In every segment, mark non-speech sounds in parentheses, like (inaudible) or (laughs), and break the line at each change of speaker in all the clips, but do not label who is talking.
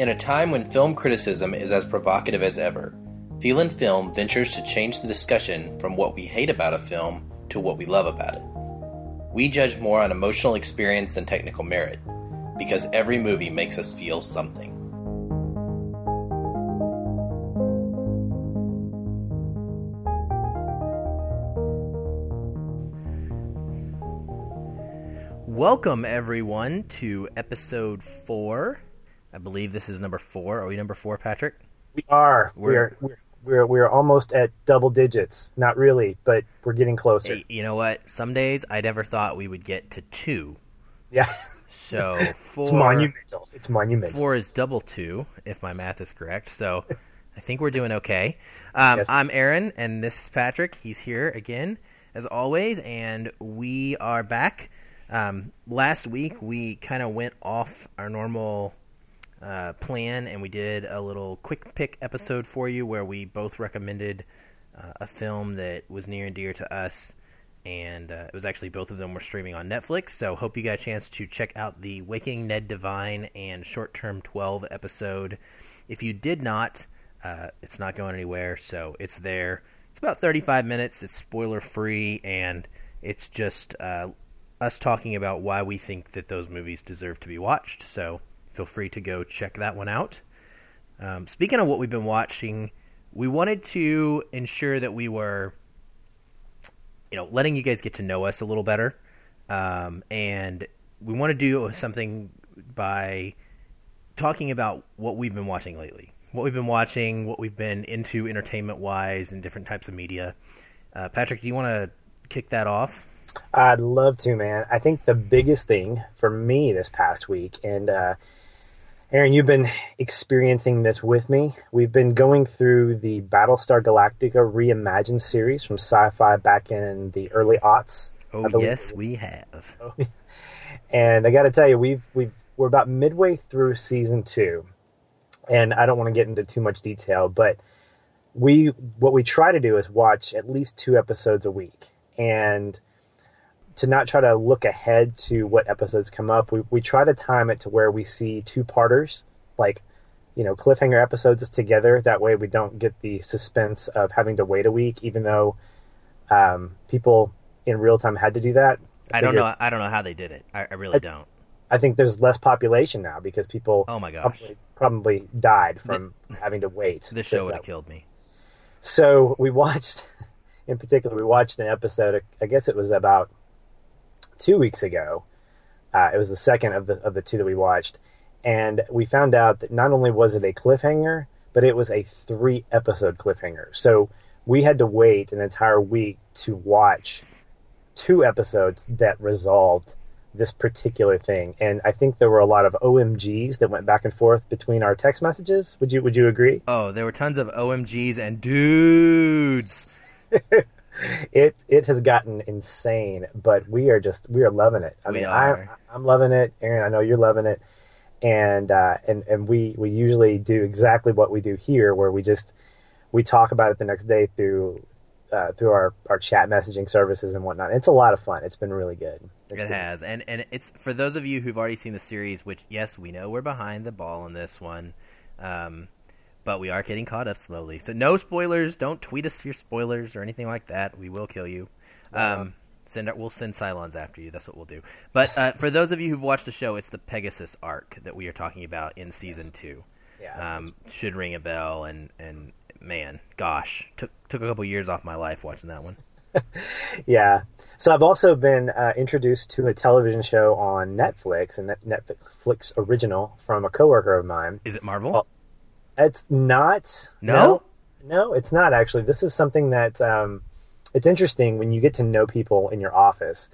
In a time when film criticism is as provocative as ever, Feel and Film ventures to change the discussion from what we hate about a film to what we love about it. We judge more on emotional experience than technical merit, because every movie makes us feel something. Welcome, everyone, to episode four. I believe this is number four. Are we number four, Patrick?
We are. We're we're we're, we're almost at double digits. Not really, but we're getting closer.
Hey, you know what? Some days I never thought we would get to two.
Yeah.
So (laughs) four.
it's monumental. It's monumental.
Four is double two, if my math is correct. So (laughs) I think we're doing okay. Um,
Yes.
I'm Aaron, and this is Patrick. He's here again, as always, and we are back. Um, last week we kind of went off our normal uh, plan, and we did a little quick pick episode for you where we both recommended uh, a film that was near and dear to us. And uh, it was actually both of them were streaming on Netflix. So hope you got a chance to check out the Waking Ned Divine and Short Term 12 episode. If you did not, uh, it's not going anywhere. So it's there. It's about 35 minutes. It's spoiler free, and it's just uh, us talking about why we think that those movies deserve to be watched. So feel free to go check that one out. Um, speaking of what we've been watching, we wanted to ensure that we were, you know, letting you guys get to know us a little better, um, and we want to do something by talking about what we've been watching lately, what we've been watching, what we've been into entertainment wise, and different types of media. Uh, Patrick, do you want to kick that off?
I'd love to, man. I think the biggest thing for me this past week, and uh, Aaron, you've been experiencing this with me. We've been going through the Battlestar Galactica reimagined series from Sci-Fi back in the early aughts.
Oh yes, we have. (laughs)
And I got to tell you, we've we've we're about midway through season two, and I don't want to get into too much detail, but we what we try to do is watch at least two episodes a week, and to not try to look ahead to what episodes come up. We we try to time it to where we see two parters, like you know cliffhanger episodes together. That way, we don't get the suspense of having to wait a week, even though um, people in real time had to do that.
I don't know. I don't know how they did it. I, I really don't.
I think there's less population now because people
Oh my gosh,
probably, probably died from having to wait.
this show would have killed me.
So we watched, (laughs) in particular, we watched an episode. I guess it was about two weeks ago. Uh, it was the second of the of the two that we watched, and we found out that not only was it a cliffhanger, but it was a three episode cliffhanger. So we had to wait an entire week to watch two episodes that resolved this particular thing. And I think there were a lot of OMGs that went back and forth between our text messages. Would you Would you agree?
Oh, there were tons of OMGs and dudes. (laughs)
it it has gotten insane, but we are just we are loving it. I
We
mean,
are.
I I'm loving it, Aaron. I know you're loving it, and uh, and and we we usually do exactly what we do here, where we just we talk about it the next day through uh, through our our chat messaging services and whatnot. It's a lot of fun. It's been really good. It's
It
been-
has, and and it's for those of you who've already seen the series. Which yes, we know we're behind the ball on this one, um, but we are getting caught up slowly. So no spoilers. Don't tweet us your spoilers or anything like that. We will kill you. Um, send we'll send Cylons after you. That's what we'll do. But uh, for those of you who've watched the show, it's the Pegasus arc that we are talking about in season two.
Yeah.
Um, should ring a bell, and and man, gosh, took took a couple years off my life watching that one. (laughs)
Yeah. So I've also been uh, introduced to a television show on Netflix, a Net- Netflix original from a coworker of mine.
Is it Marvel?
It's not.
No?
no, no, it's not actually. This is something that um, it's interesting when you get to know people in your office.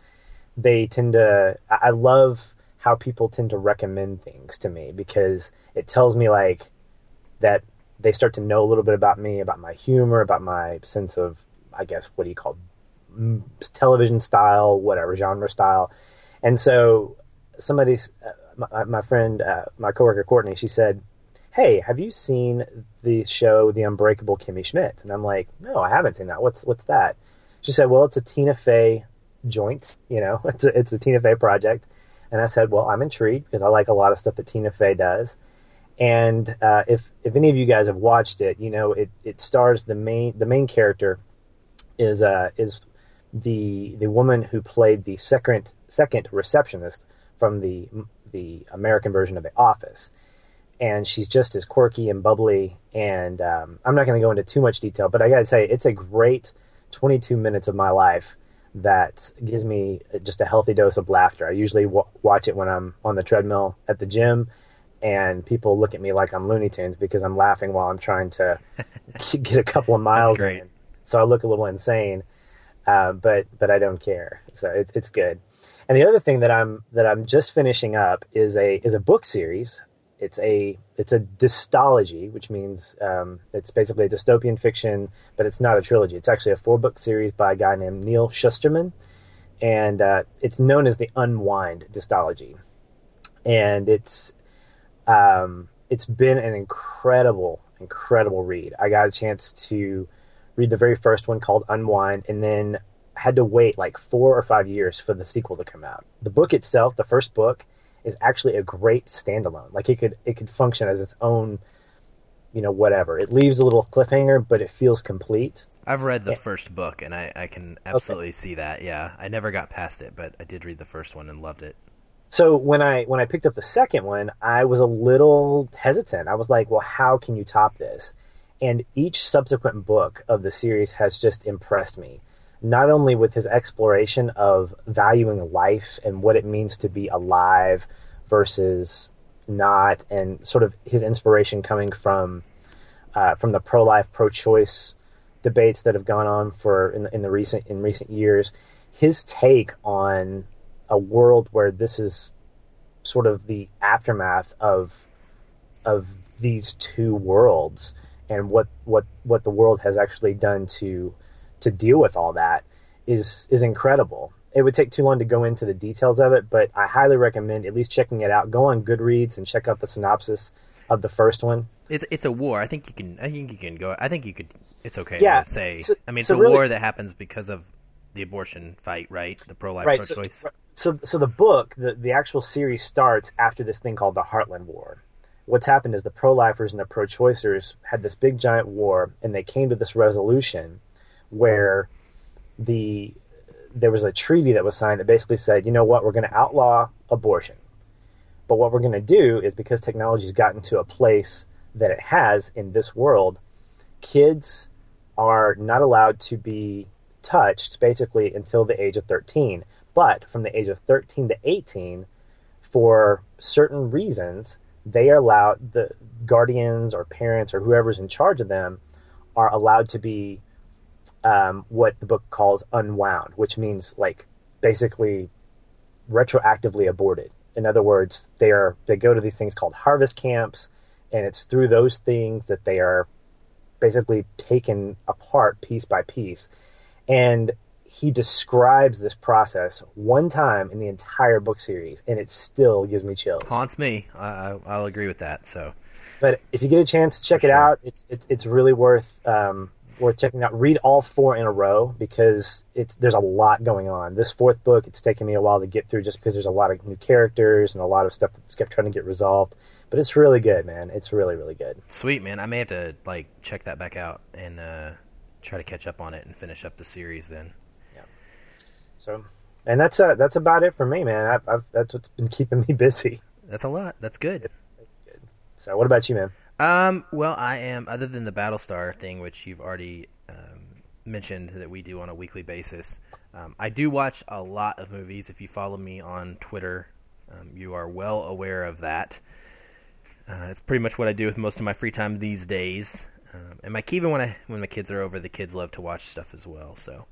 They tend to. I love how people tend to recommend things to me because it tells me like that they start to know a little bit about me, about my humor, about my sense of, I guess, what do you call mm, television style, whatever genre style. And so somebody, uh, my, my friend, uh, my coworker Courtney, she said, "Hey, have you seen the show The Unbreakable Kimmy Schmidt?" And I'm like, "No, I haven't seen that. What's what's that?" She said, "Well, it's a Tina Fey joint. You know, (laughs) it's a, it's a Tina Fey project." And I said, "Well, I'm intrigued because I like a lot of stuff that Tina Fey does." And uh, if if any of you guys have watched it, you know it, it stars the main the main character is uh, is the the woman who played the second second receptionist from the the American version of The Office, and she's just as quirky and bubbly. And um, I'm not going to go into too much detail, but I got to say it's a great 22 minutes of my life that gives me just a healthy dose of laughter. I usually w- watch it when I'm on the treadmill at the gym and people look at me like I'm Looney Tunes because I'm laughing while I'm trying to (laughs) (laughs) get a couple of miles in. So I look a little insane, uh, but but I don't care. So it, it's good. And the other thing that I'm that I'm just finishing up is a is a book series. It's a it's a dystology, which means um, it's basically a dystopian fiction, but it's not a trilogy. It's actually a four book series by a guy named Neal Shusterman, and uh, it's known as the Unwind dystology. And it's um, it's been an incredible, incredible read. I got a chance to read the very first one called Unwind, and then had to wait like four or five years for the sequel to come out. The book itself, the first book, is actually a great standalone. Like it could it could function as its own, you know, whatever. It leaves a little cliffhanger, but it feels complete.
I've read the yeah. first book, and I, I can absolutely okay. see that. Yeah, I never got past it, but I did read the first one and loved it.
So when I when I picked up the second one, I was a little hesitant. I was like, "Well, how can you top this?" And each subsequent book of the series has just impressed me. Not only with his exploration of valuing life and what it means to be alive versus not, and sort of his inspiration coming from uh, from the pro-life, pro-choice debates that have gone on for in, in the recent in recent years. His take on a world where this is sort of the aftermath of of these two worlds and what what what the world has actually done to to deal with all that is is incredible. It would take too long to go into the details of it, but I highly recommend at least checking it out. Go on Goodreads and check out the synopsis of the first one.
It's it's a war. I think you can. I think you can go. I think you could. It's okay yeah, to say. So, I mean, it's so a really, war that happens because of the abortion fight, right? The pro life,
right,
pro choice.
So, so, so the book, the, the actual series starts after this thing called the Heartland War. What's happened is the pro lifers and the pro choicers had this big giant war, and they came to this resolution where the there was a treaty that was signed that basically said, you know what, we're going to outlaw abortion. But what we're going to do is because technology's gotten to a place that it has in this world, kids are not allowed to be touched basically until the age of 13. But from the age of 13 to 18, for certain reasons, they are allowed, the guardians or parents or whoever's in charge of them are allowed to be um, what the book calls unwound, which means like basically retroactively aborted. In other words, they are they go to these things called harvest camps, and it's through those things that they are basically taken apart piece by piece and he describes this process one time in the entire book series, and it still gives me chills.
Haunts me. I, will agree with that. So,
but if you get a chance, check For it sure. out. It's, it's it's really worth um, worth checking out. Read all four in a row because it's there's a lot going on. This fourth book, it's taken me a while to get through just because there's a lot of new characters and a lot of stuff that's kept trying to get resolved. But it's really good, man. It's really really good.
Sweet, man. I may have to like check that back out and. Uh try to catch up on it and finish up the series then.
Yeah. So, and that's uh, that's about it for me, man. I've, I've, that's what's been keeping me busy.
That's a lot. That's good.
That's good. So, what about you, man?
Um, well, I am other than the Battlestar thing, which you've already um, mentioned that we do on a weekly basis. Um, I do watch a lot of movies. If you follow me on Twitter, um, you are well aware of that. Uh, it's pretty much what I do with most of my free time these days. Um, and my even when I when my kids are over, the kids love to watch stuff as well. So,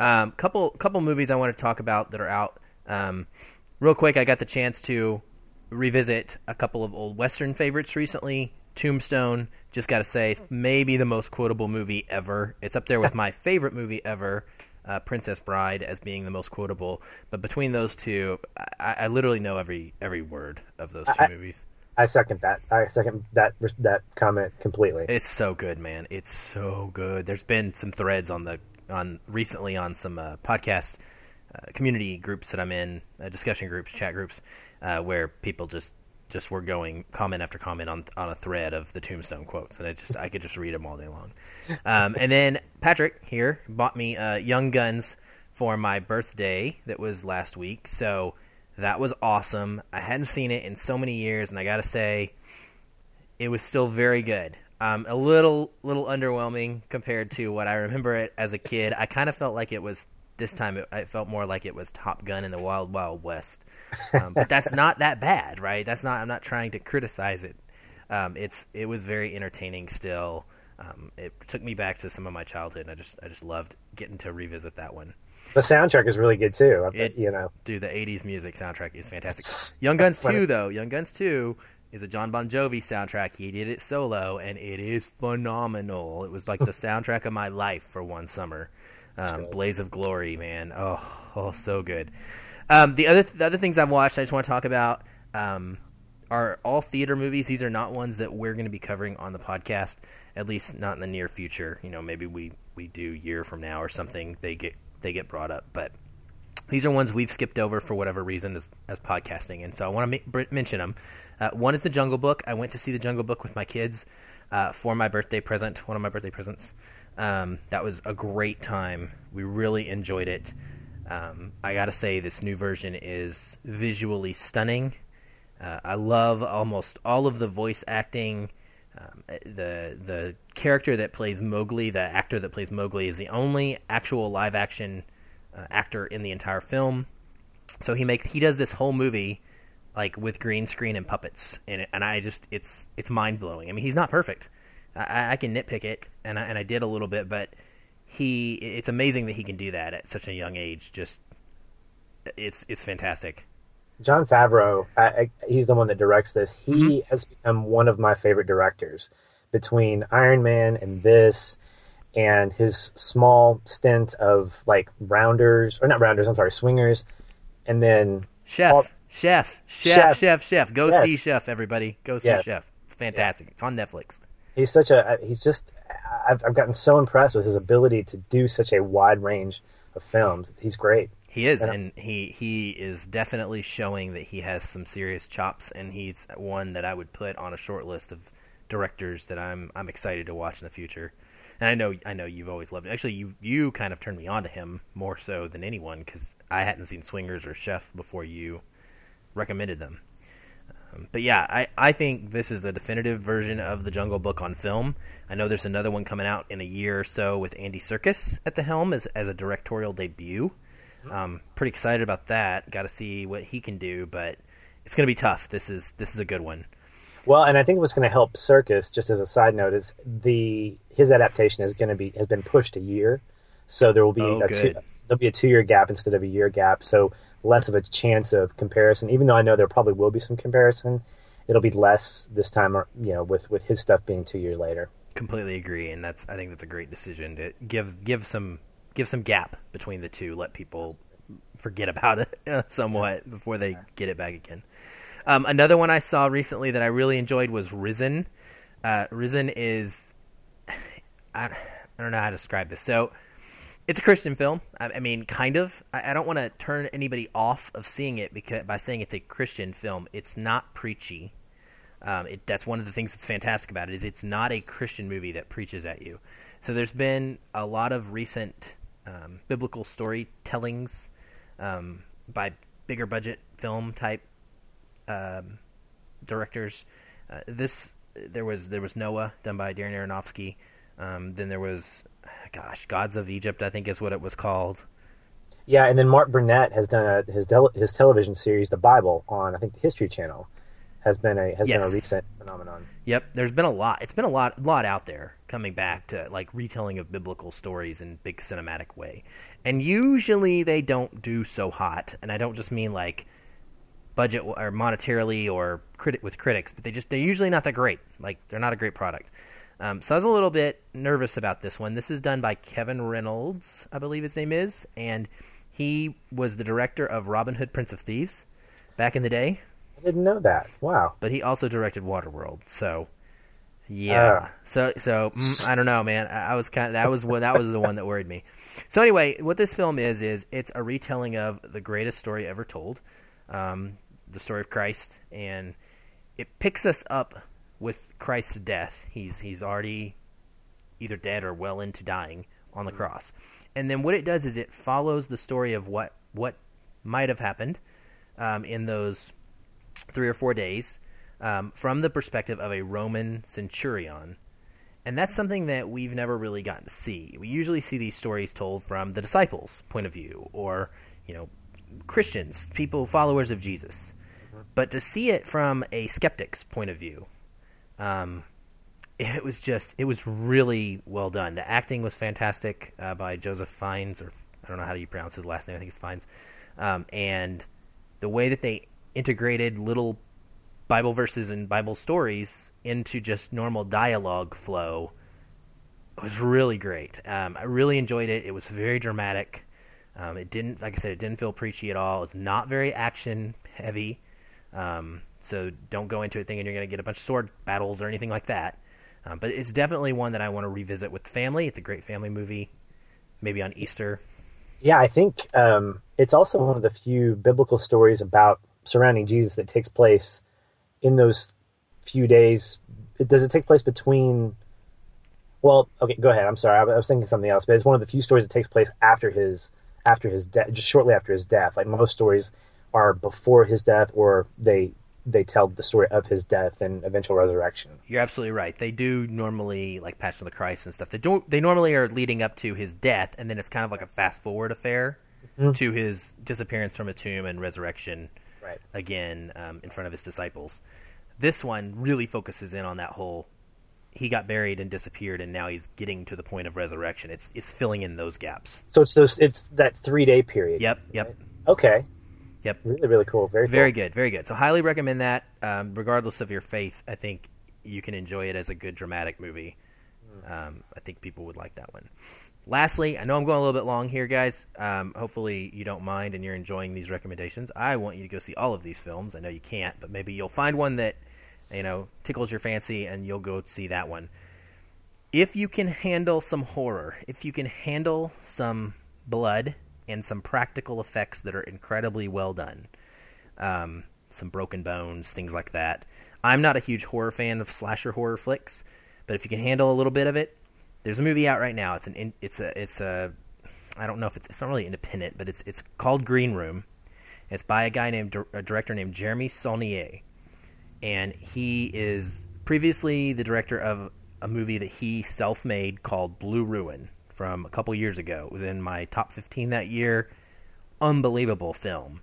um, couple couple movies I want to talk about that are out. Um, real quick, I got the chance to revisit a couple of old Western favorites recently. Tombstone, just got to say, maybe the most quotable movie ever. It's up there with my (laughs) favorite movie ever, uh, Princess Bride, as being the most quotable. But between those two, I, I literally know every every word of those two I, movies.
I second that. I second that that comment completely.
It's so good, man. It's so good. There's been some threads on the on recently on some uh, podcast uh, community groups that I'm in, uh, discussion groups, chat groups, uh, where people just just were going comment after comment on on a thread of the Tombstone quotes, and I just I could just read them all day long. Um, and then Patrick here bought me uh, Young Guns for my birthday that was last week, so that was awesome. I hadn't seen it in so many years, and I gotta say, it was still very good. Um, a little little underwhelming compared to what I remember it as a kid. I kind of felt like it was this time. It, it felt more like it was Top Gun in the Wild Wild West. (laughs) Um, but that's not that bad, right? That's not. I'm not trying to criticize it. Um, it's it was very entertaining still. Um, it took me back to some of my childhood. And I just I just loved getting to revisit that one.
The soundtrack is really good too.
It-
you know,
Dude, the '80s music soundtrack is fantastic. (gasps) Young Guns 2, though, Young Guns 2 is a Jon Bon Jovi soundtrack. He did it solo, and it is phenomenal. It was like the (laughs) soundtrack of my life for one summer. Um. Blaze of Glory, man. Oh, oh, so good. Um, the other the other things I've watched, I just want to talk about um, are all theater movies. These are not ones that we're going to be covering on the podcast, at least not in the near future. You know, maybe we we do year from now or something. They get they get brought up, but these are ones we've skipped over for whatever reason as, as podcasting, and so I want to ma- mention them. Uh, one is the Jungle Book. I went to see the Jungle Book with my kids uh, for my birthday present, one of my birthday presents. Um, that was a great time. We really enjoyed it. Um, I got to say, this new version is visually stunning. Uh, I love almost all of the voice acting. Um, the the character that plays Mowgli, the actor that plays Mowgli, is the only actual live action uh, actor in the entire film. So he makes he does this whole movie like with green screen and puppets, and and I just it's it's mind blowing. I mean, he's not perfect. I, I can nitpick it, and I, and I did a little bit, but he it's amazing that he can do that at such a young age. Just it's it's fantastic.
Jon Favreau, I, I, he's the one that directs this. He
Mm-hmm.
has become one of my favorite directors. Between Iron Man and this, and his small stint of like Rounders or not Rounders, I'm sorry, Swingers, and then
Chef,
All-
chef, chef,
Chef.
chef, chef, Go
Yes.
see Chef, everybody. Go see
Yes.
Chef. It's fantastic. It's on Netflix.
He's such a he's just I've, I've gotten so impressed with his ability to do such a wide range of films. He's great.
He is,
Yeah.
Uh, and he he is definitely showing that he has some serious chops, and he's one that I would put on a short list of directors that I'm I'm excited to watch in the future. And I know I know you've always loved it. Actually, you you kind of turned me on to him more so than anyone because I hadn't seen Swingers or Chef before you recommended them. Um, but yeah, I, I think this is the definitive version of the Jungle Book on film. I know there's another one coming out in a year or so with Andy Serkis at the helm as, as a directorial debut. Um, pretty excited about that. Got to see what he can do, but it's going to be tough. This is this is a good one.
Well, and I think what's going to help Serkis, just as a side note, is the his adaptation is going to be has been pushed a year, so there will be
Oh,
a two, there'll be a two year gap instead of a year gap, so less of a chance of comparison. Even though I know there probably will be some comparison, it'll be less this time, or you know, with with his stuff being two years later.
Completely agree, and that's I think that's a great decision to give give some give some gap between the two. Let people forget about it uh, somewhat before they get it back again. Um, another one I saw recently that I really enjoyed was Risen. Uh, Risen is (sighs) I, I don't know how to describe this. So it's a Christian film. I, I mean, kind of. I, I don't want to turn anybody off of seeing it because by saying it's a Christian film, it's not preachy. Um, it, that's one of the things that's fantastic about it is it's not a Christian movie that preaches at you. So there's been a lot of recent um, biblical storytellings um, by bigger budget film type um, directors. Uh, this there was there was Noah done by Darren Aronofsky. Um, then there was, gosh, Gods of Egypt, I think is what it was called.
Yeah, and then Mark Burnett has done a, his del- his television series, The Bible, on I think the History Channel, has been a has been a recent phenomenon.
Yep, there's been a lot. It's been a lot, lot out there coming back to like retelling of biblical stories in big cinematic way, and usually they don't do so hot. And I don't just mean like budget or monetarily or critic with critics, but they just they're usually not that great. Like they're not a great product. Um, so I was a little bit nervous about this one. This is done by Kevin Reynolds, I believe his name is, and he was the director of Robin Hood, Prince of Thieves, back in the day
I didn't know that. Wow.
but he also directed Waterworld. So, yeah.
Ah.
So, so mm, I don't know, man. I, I was kind of that was what that was the one that worried me. So anyway, what this film is is it's a retelling of the greatest story ever told, um, the story of Christ, and it picks us up with Christ's death. He's he's already either dead or well into dying on the cross. And then what it does is it follows the story of what what might have happened um, in those three or four days um, from the perspective of a Roman centurion. And that's something that we've never really gotten to see. We usually see these stories told from the disciples' point of view, or you know, Christians, people, followers of Jesus. But to see it from a skeptic's point of view, um, it was just it was really well done. The acting was fantastic uh, by Joseph Fiennes, or I don't know how you pronounce his last name. I think it's Fiennes, um, and the way that they integrated little Bible verses and Bible stories into just normal dialogue flow was really great. Um, I really enjoyed it. It was very dramatic. Um, it didn't, like I said, it didn't feel preachy at all. It's not very action heavy. Um, so don't go into it thinking you're going to get a bunch of sword battles or anything like that. Um, but it's definitely one that I want to revisit with the family. It's a great family movie, maybe on Easter.
Yeah, I think um, it's also one of the few biblical stories about surrounding Jesus that takes place in those few days. Does it take place between? Well, okay, go ahead. I'm sorry, I was thinking something else, but it's one of the few stories that takes place after his after his death, just shortly after his death. Like most stories are before his death, or they they tell the story of his death and eventual resurrection.
You're absolutely right. They do normally like Passion of the Christ and stuff. They don't. They normally are leading up to his death, and then it's kind of like a fast forward affair mm-hmm. to his disappearance from a tomb and resurrection
right.
again um, in front of his disciples. This one really focuses in on that whole. He got buried and disappeared, and now he's getting to the point of resurrection. It's it's filling in those gaps.
So it's those. It's that three day period.
Yep. Yep.
Right? Okay.
Yep.
Really, really cool. Very,
very
cool.
good. Very good. So highly recommend that. Um, regardless of your faith, I think you can enjoy it as a good dramatic movie. Um, I think people would like that one. Lastly, I know I'm going a little bit long here, guys. Um, hopefully you don't mind and you're enjoying these recommendations. I want you to go see all of these films. I know you can't, but maybe you'll find one that you know tickles your fancy and you'll go see that one. If you can handle some horror, if you can handle some blood and some practical effects that are incredibly well done. Um, some broken bones, things like that. I'm not a huge horror fan of slasher horror flicks, but if you can handle a little bit of it, there's a movie out right now. It's an it's a it's a I don't know if it's it's not really independent, but it's it's called Green Room. It's by a guy named a director named Jeremy Saulnier, and he is previously the director of a movie that he self-made called Blue Ruin from a couple years ago. It was in my top 15 that year. Unbelievable film.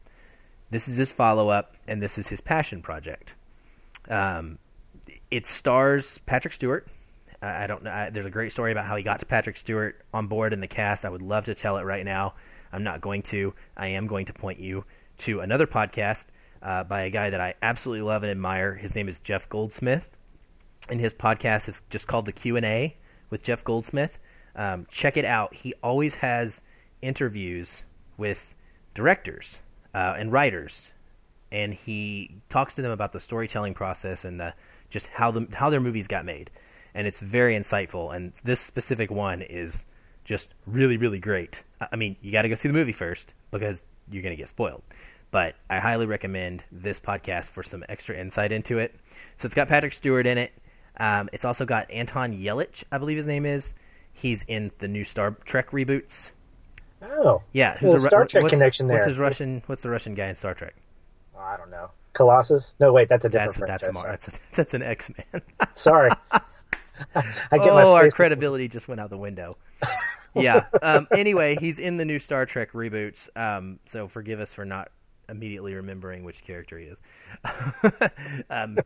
This is his follow up, and this is his passion project. Um, it stars Patrick Stewart. I, I don't know. I, there's a great story about how he got to Patrick Stewart on board in the cast. I would love to tell it right now. I'm not going to. I am going to point you to another podcast uh, by a guy that I absolutely love and admire. His name is Jeff Goldsmith, and his podcast is just called the Q and A with Jeff Goldsmith. Um, check it out. He always has interviews with directors uh, and writers, and he talks to them about the storytelling process and the just how the how their movies got made, and it's very insightful. And this specific one is just really really great. I mean, you got to go see the movie first because you're going to get spoiled. But I highly recommend this podcast for some extra insight into it. So it's got Patrick Stewart in it. Um, it's also got Anton Yelchin, I believe his name is. He's in the new Star Trek reboots.
Oh,
yeah.
Who's a Star Trek
what's,
connection there.
What's his Russian? What's the Russian guy in Star Trek?
Oh, I don't know. Colossus? No, wait, that's a different
that's. That's, that's, that's an X Man. (laughs)
sorry. (laughs)
I get oh, our credibility just went out the window. yeah. Um, (laughs) anyway, he's in the new Star Trek reboots. Um, so forgive us for not immediately remembering which character he is. um,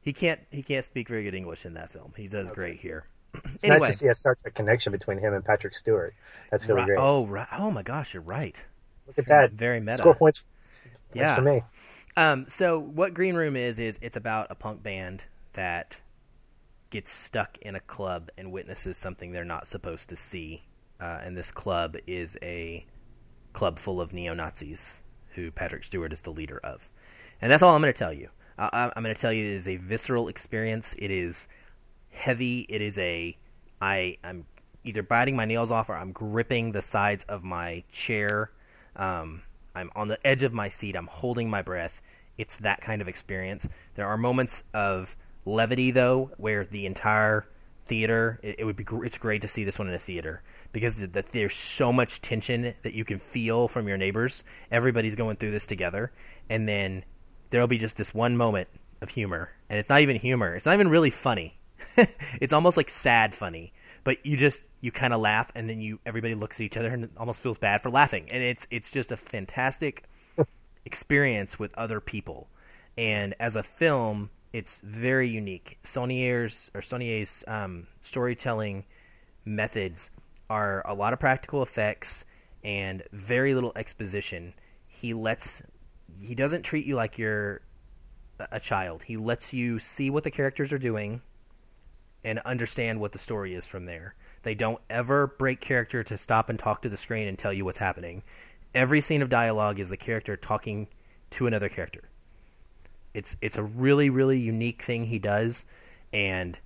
he can't he can't speak very good English in that film. He does okay. great here.
It's
anyway.
nice to see a Star Trek connection between him and Patrick Stewart. That's really
right.
great.
Oh, right. oh my gosh, you're right.
Look at that.
Very meta.
Score points. points
yeah.
for me.
Um, so what Green Room is is it's about a punk band that gets stuck in a club and witnesses something they're not supposed to see. Uh, and this club is a club full of neo Nazis who Patrick Stewart is the leader of. And that's all I'm going to tell you. Uh, I'm going to tell you it is a visceral experience. It is heavy. It is a I I'm either biting my nails off or I'm gripping the sides of my chair. Um, I'm on the edge of my seat. I'm holding my breath. it's that kind of experience. There are moments of levity though, where the entire theater it, it would be it's great to see this one in a theater because the, the, there's so much tension that you can feel from your neighbors. Everybody's going through this together, and then there'll be just this one moment of humor, and it's not even humor. It's not even really funny. (laughs) it's almost like sad funny, but you just you kind of laugh, and then you everybody looks at each other and almost feels bad for laughing, and it's it's just a fantastic (laughs) experience with other people. And as a film, it's very unique. Saulnier's or Saulnier's um, storytelling methods are a lot of practical effects and very little exposition. He lets he doesn't treat you like you're a child. He lets you see what the characters are doing and understand what the story is from there. They don't ever break character to stop and talk to the screen and tell you what's happening. Every scene of dialogue is the character talking to another character. It's it's a really really unique thing he does and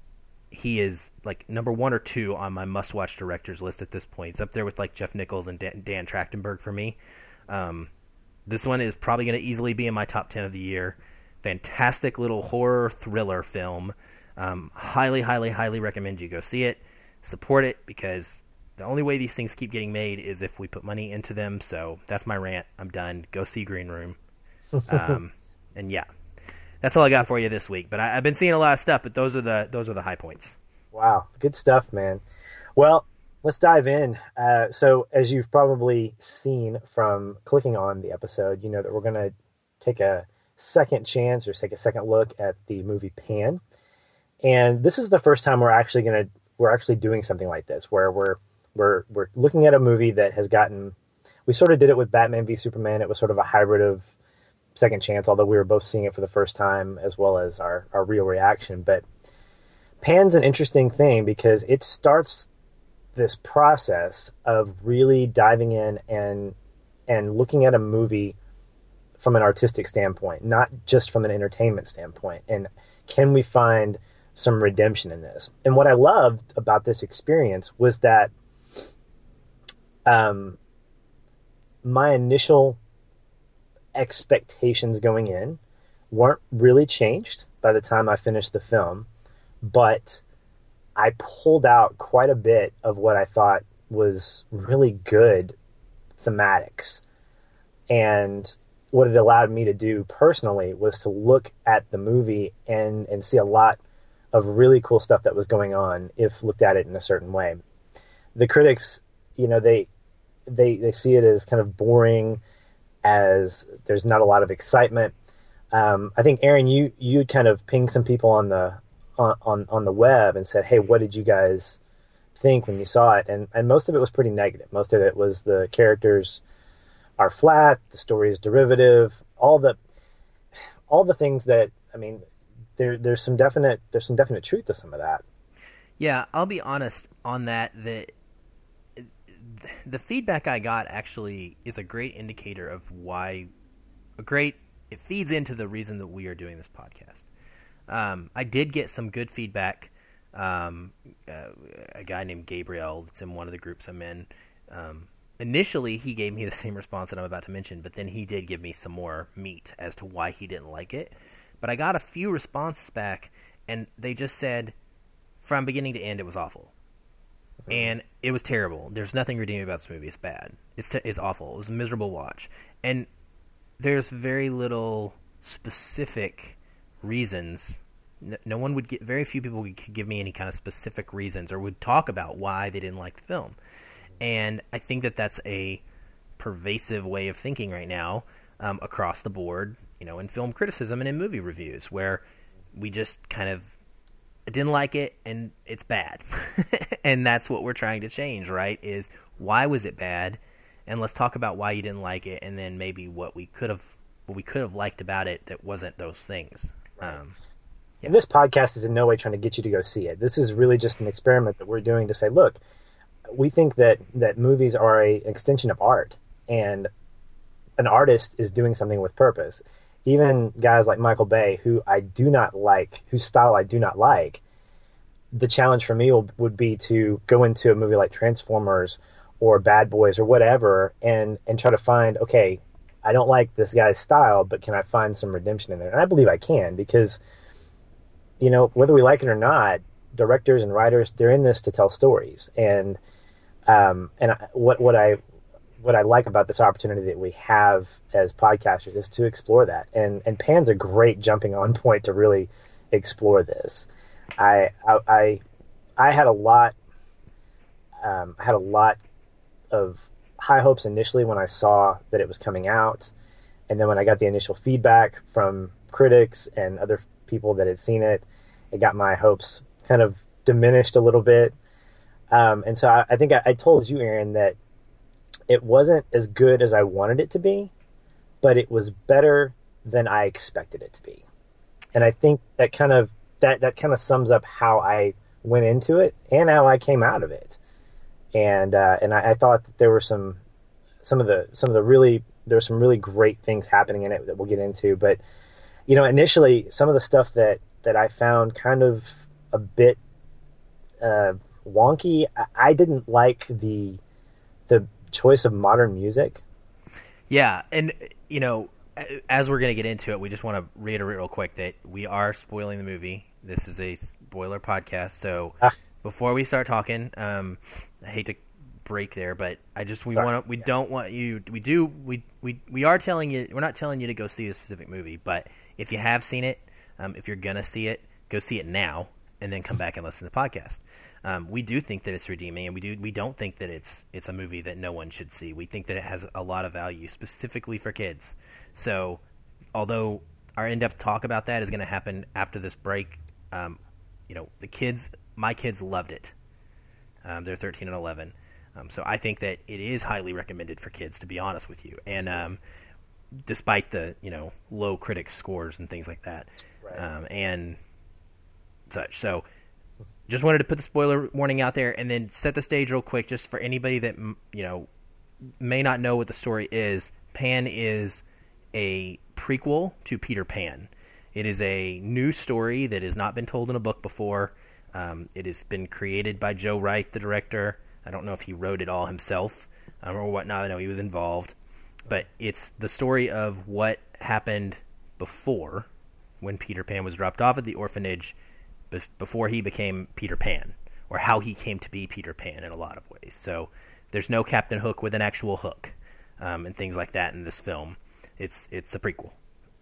he is like number one or two on my must-watch directors list at this point. It's up there with like Jeff Nichols and Dan, Dan Trachtenberg for me. Um, this one is probably going to easily be in my top ten of the year. Fantastic little horror thriller film. Um, highly, highly, highly recommend you go see it, support it because the only way these things keep getting made is if we put money into them. So that's my rant. I'm done. Go see Green Room. (laughs) Um, and yeah, that's all I got for you this week. But I, have been seeing a lot of stuff, but those are the those are the high points.
Wow, good stuff, man. Well, let's dive in. Uh, so, as you've probably seen from clicking on the episode, you know that we're going to take a second chance or take a second look at the movie Pan. And this is the first time we're actually going to we're actually doing something like this, where we're we're we're looking at a movie that has gotten. We sort of did it with Batman v Superman. It was sort of a hybrid of second chance, although we were both seeing it for the first time as well as our, our real reaction. But Pan's an interesting thing because it starts this process of really diving in and and looking at a movie from an artistic standpoint, not just from an entertainment standpoint. And can we find some redemption in this? And what I loved about this experience was that um, my initial expectations going in weren't really changed by the time I finished the film, but I pulled out quite a bit of what I thought was really good thematics. And what it allowed me to do personally was to look at the movie and, and see a lot of really cool stuff that was going on if looked at it in a certain way. The critics, you know, they they they see it as kind of boring as there's not a lot of excitement. Um, I think Aaron, you you kind of pinged some people on the on, on, the web and said, "Hey, what did you guys think when you saw it?" And and most of it was pretty negative. Most of it was the characters are flat, the story is derivative, all the all the things that I mean, there there's some definite there's some definite truth to some of that.
Yeah, I'll be honest on that. That the feedback I got actually is a great indicator of why a great it feeds into the reason that we are doing this podcast. Um, I did get some good feedback. Um, uh, a guy named Gabriel that's in one of the groups I'm in. Um, initially, he gave me the same response that I'm about to mention, but then he did give me some more meat as to why he didn't like it. But I got a few responses back, and they just said, from beginning to end, it was awful and it was terrible. There's nothing redeeming about this movie. It's bad. It's t- it's awful. It was a miserable watch, and there's very little specific reasons. No, one would get. Very few people could give me any kind of specific reasons or would talk about why they didn't like the film, and I think that that's a pervasive way of thinking right now um, across the board. You know, in film criticism and in movie reviews, where we just kind of didn't like it and it's bad. (laughs) and that's what we're trying to change, right? Is why was it bad? And let's talk about why you didn't like it and then maybe what we could have what we could have liked about it that wasn't those things. Um,
yeah. And this podcast is in no way trying to get you to go see it. This is really just an experiment that we're doing to say, look, we think that that movies are a extension of art and an artist is doing something with purpose even guys like Michael Bay, who I do not like, whose style I do not like, the challenge for me will, would be to go into a movie like Transformers or Bad Boys or whatever, and and try to find okay, I don't like this guy's style, but can I find some redemption in there? And I believe I can because, you know, whether we like it or not, directors and writers they're in this to tell stories, and um, and I, what what I what I like about this opportunity that we have as podcasters is to explore that, and and Pan's a great jumping on (laughs) point to really explore this. I I I, had a lot. Um, had a lot of high hopes initially when I saw that it was coming out, and then when I got the initial feedback from critics and other people that had seen it, it got my hopes kind of diminished a little bit. Um, and so I, I think I, I, told you, Aaron, that it wasn't as good as I wanted it to be, but it was better than I expected it to be. And I think that kind of that that kind of sums up how I went into it and how I came out of it and uh, and I, I, thought that there were some some of the some of the really there's some really great things happening in it that we'll get into. But you know, initially some of the stuff that that I found kind of a bit uh, wonky. I, I didn't like the the choice of modern music.
Yeah, and you know, as we're going to get into it, we just want to reiterate real quick that we are spoiling the movie. This is a spoiler podcast, so ah before we start talking, um, I hate to break there, but I just we want to we yeah. don't want you we do we we we are telling you we're not telling you to go see a specific movie, but if you have seen it, um, if you're gonna see it, go see it now and then come back and listen to the podcast. Um, we do think that it's redeeming, and we do we don't think that it's it's a movie that no one should see. We think that it has a lot of value specifically for kids. So, although our in-depth talk about that is going to happen after this break, um, you know, the kids my kids loved it. Um, they're 13 and 11. Um, so I think that it is highly recommended for kids, to be honest with you. And um, despite the you know low critic scores and things like that, right. Um, and such. So just wanted to put the spoiler warning out there, and then set the stage real quick, just for anybody that you know may not know what the story is. Pan is a prequel to Peter Pan. It is a new story that has not been told in a book before. Um, it has been created by Joe Wright, the director. I don't know if he wrote it all himself um, or whatnot. I know he was involved, but it's the story of what happened before when Peter Pan was dropped off at the orphanage, before he became Peter Pan, or how he came to be Peter Pan in a lot of ways. So there's no Captain Hook with an actual hook um, and things like that in this film. It's it's a prequel.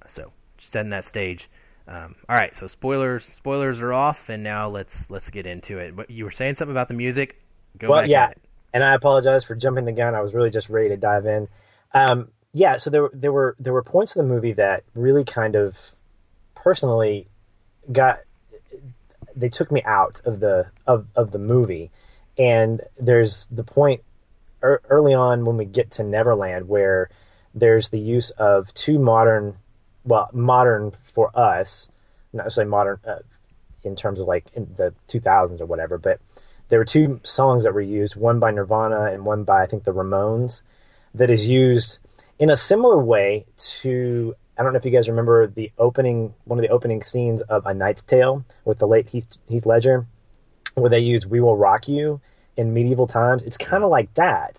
So setting that stage. Um, all right, so spoilers spoilers are off, and now let's let's get into it. But you were saying something about the music. Go
well, yeah, and I apologize for jumping the gun. I was really just ready to dive in. Um, yeah, so there there were there were points in the movie that really kind of personally got they took me out of the of of the movie, and there's the point er, early on when we get to Neverland where there's the use of two modern well, modern for us, not necessarily modern uh, in terms of like in the 2000s or whatever, but there were two songs that were used, one by Nirvana and one by I think the Ramones, that is used in a similar way to I don't know if you guys remember the opening one of the opening scenes of A Knight's Tale with the late Heath, Heath Ledger, where they use "We Will Rock You" in medieval times. It's kind of like that,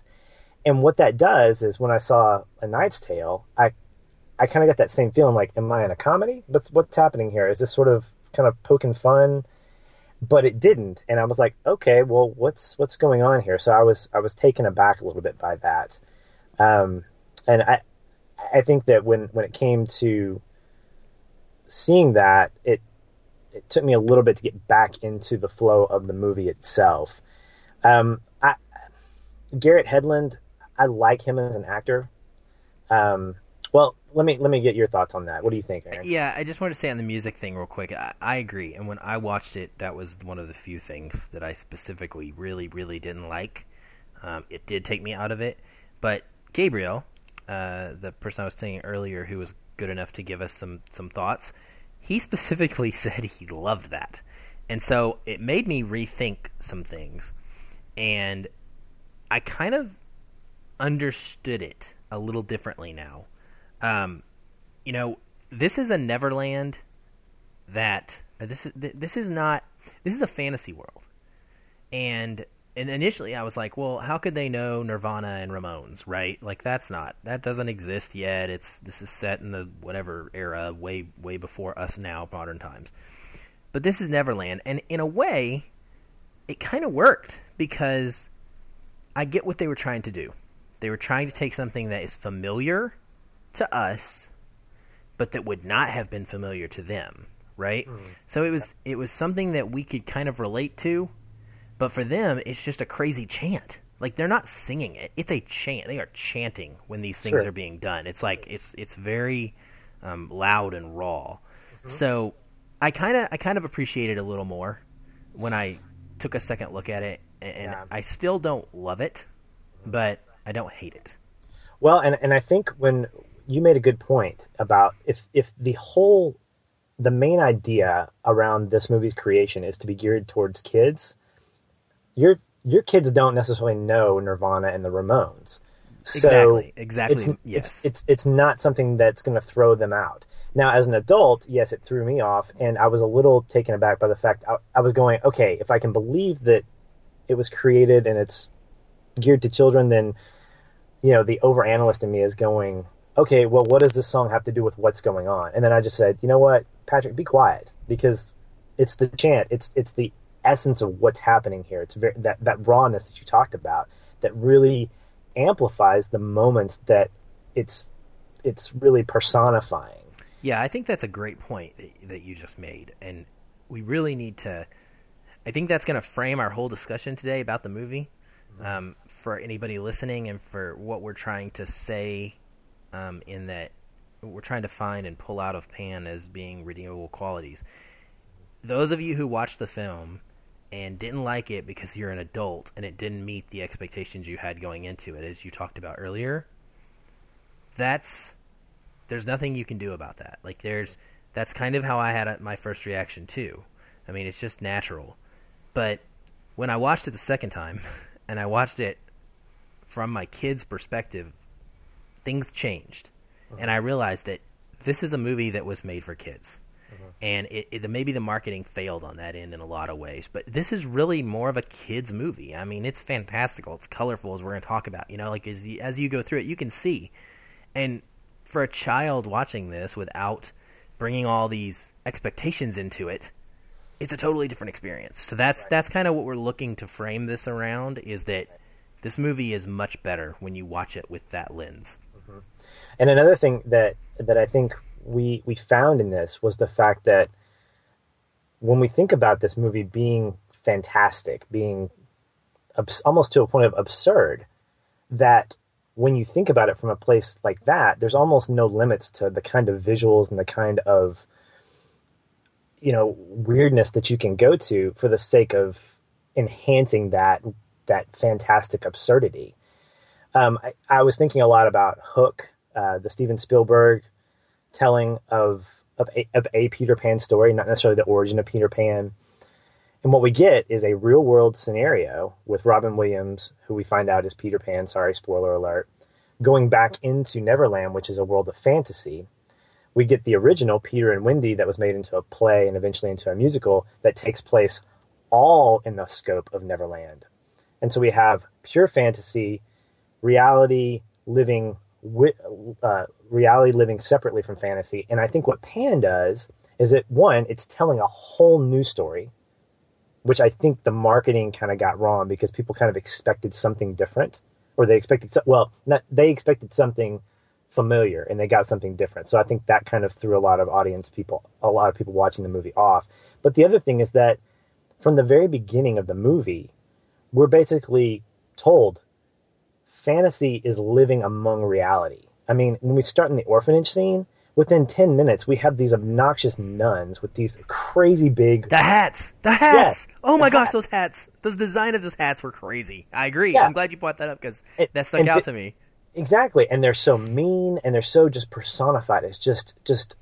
and what that does is when I saw A Knight's Tale, I I kind of got that same feeling like, am I in a comedy? But what's happening here? Is this sort of kind of poking fun? But it didn't, and I was like, okay, well, what's what's going on here? So I was I was taken aback a little bit by that, um, and I I think that when when it came to seeing that, it it took me a little bit to get back into the flow of the movie itself. Um, I, Garrett Hedlund, I like him as an actor. Um, well, let me let me get your thoughts on that. What do you think, Aaron?
Yeah, I just wanted to say on the music thing real quick. I, I, agree, and when I watched it, that was one of the few things that I specifically really, really didn't like. Um, it did take me out of it, but Gabriel, uh, the person I was saying earlier, who was good enough to give us some some thoughts, he specifically (laughs) said he loved that, and so it made me rethink some things, and I kind of understood it a little differently now. Um, you know, this is a Neverland that this is this is not this is a fantasy world, and and initially I was like, well, how could they know Nirvana and Ramones, right? Like that's not that doesn't exist yet. It's this is set in the whatever era, way way before us now, modern times. But this is Neverland, and in a way, it kind of worked because I get what they were trying to do. They were trying to take something that is familiar to us, but that would not have been familiar to them, right? Mm. So it was it was something that we could kind of relate to, but for them it's just a crazy chant. Like they're not singing it; it's a chant. They are chanting when these things sure. are being done. It's like it's it's very um, loud and raw. Mm-hmm. So I kind of I kind of appreciate it a little more when I took a second look at it, and yeah. I still don't love it, but I don't hate it.
Well, and and I think when you made a good point about if if the whole the main idea around this movie's creation is to be geared towards kids, your your kids don't necessarily know Nirvana and the Ramones.
So exactly. Exactly.
It's,
yes.
It's, it's it's not something that's going to throw them out. Now, as an adult, yes, it threw me off, and I was a little taken aback by the fact I, I was going, okay, if I can believe that it was created and it's geared to children, then you know the over analyst in me is going, okay, well, what does this song have to do with what's going on? And then I just said, you know what, Patrick, be quiet because it's the chant, it's it's the essence of what's happening here. It's very, that that rawness that you talked about that really amplifies the moments that it's it's really personifying.
Yeah, I think that's a great point that, that you just made, and we really need to. I think that's going to frame our whole discussion today about the movie. Um, for anybody listening and for what we're trying to say um, in that we're trying to find and pull out of Pan as being redeemable qualities. Those of you who watched the film and didn't like it because you're an adult and it didn't meet the expectations you had going into it, as you talked about earlier, that's there's nothing you can do about that. Like there's that's kind of how I had my first reaction too. I mean, it's just natural. But when I watched it the second time, (laughs) and I watched it from my kid's perspective, things changed, uh-huh. and I realized that this is a movie that was made for kids. Uh-huh. And it, it, maybe the marketing failed on that end in a lot of ways, but this is really more of a kids movie. I mean, it's fantastical, it's colorful, as we're going to talk about. You know, like as you, as you go through it, you can see. And for a child watching this without bringing all these expectations into it, it's a totally different experience. So that's right. that's kind of what we're looking to frame this around is that this movie is much better when you watch it with that lens. Mm-hmm.
And another thing that that I think we we found in this was the fact that when we think about this movie being fantastic, being abs- almost to a point of absurd, that when you think about it from a place like that, there's almost no limits to the kind of visuals and the kind of you know weirdness that you can go to for the sake of enhancing that that fantastic absurdity. Um, I, I, was thinking a lot about Hook, uh, the Steven Spielberg telling of of a, of a Peter Pan story, not necessarily the origin of Peter Pan. And what we get is a real world scenario with Robin Williams, who we find out is Peter Pan. Sorry, spoiler alert. Going back into Neverland, which is a world of fantasy, we get the original Peter and Wendy that was made into a play and eventually into a musical that takes place all in the scope of Neverland. And so we have pure fantasy, reality living uh, reality living separately from fantasy. And I think what Pan does is that one, it's telling a whole new story, which I think the marketing kind of got wrong because people kind of expected something different, or they expected well, not, they expected something familiar and they got something different. So I think that kind of threw a lot of audience people, a lot of people watching the movie off. But the other thing is that from the very beginning of the movie, we're basically told fantasy is living among reality. I mean, when we start in the orphanage scene, within 10 minutes, we have these obnoxious nuns with these crazy big.
The hats! The hats! oh my gosh, those hats! The design of those hats were crazy. I agree. Yeah. I'm glad you brought that up because that stuck out to me.
Exactly, and they're so mean and they're so just personified. It's just just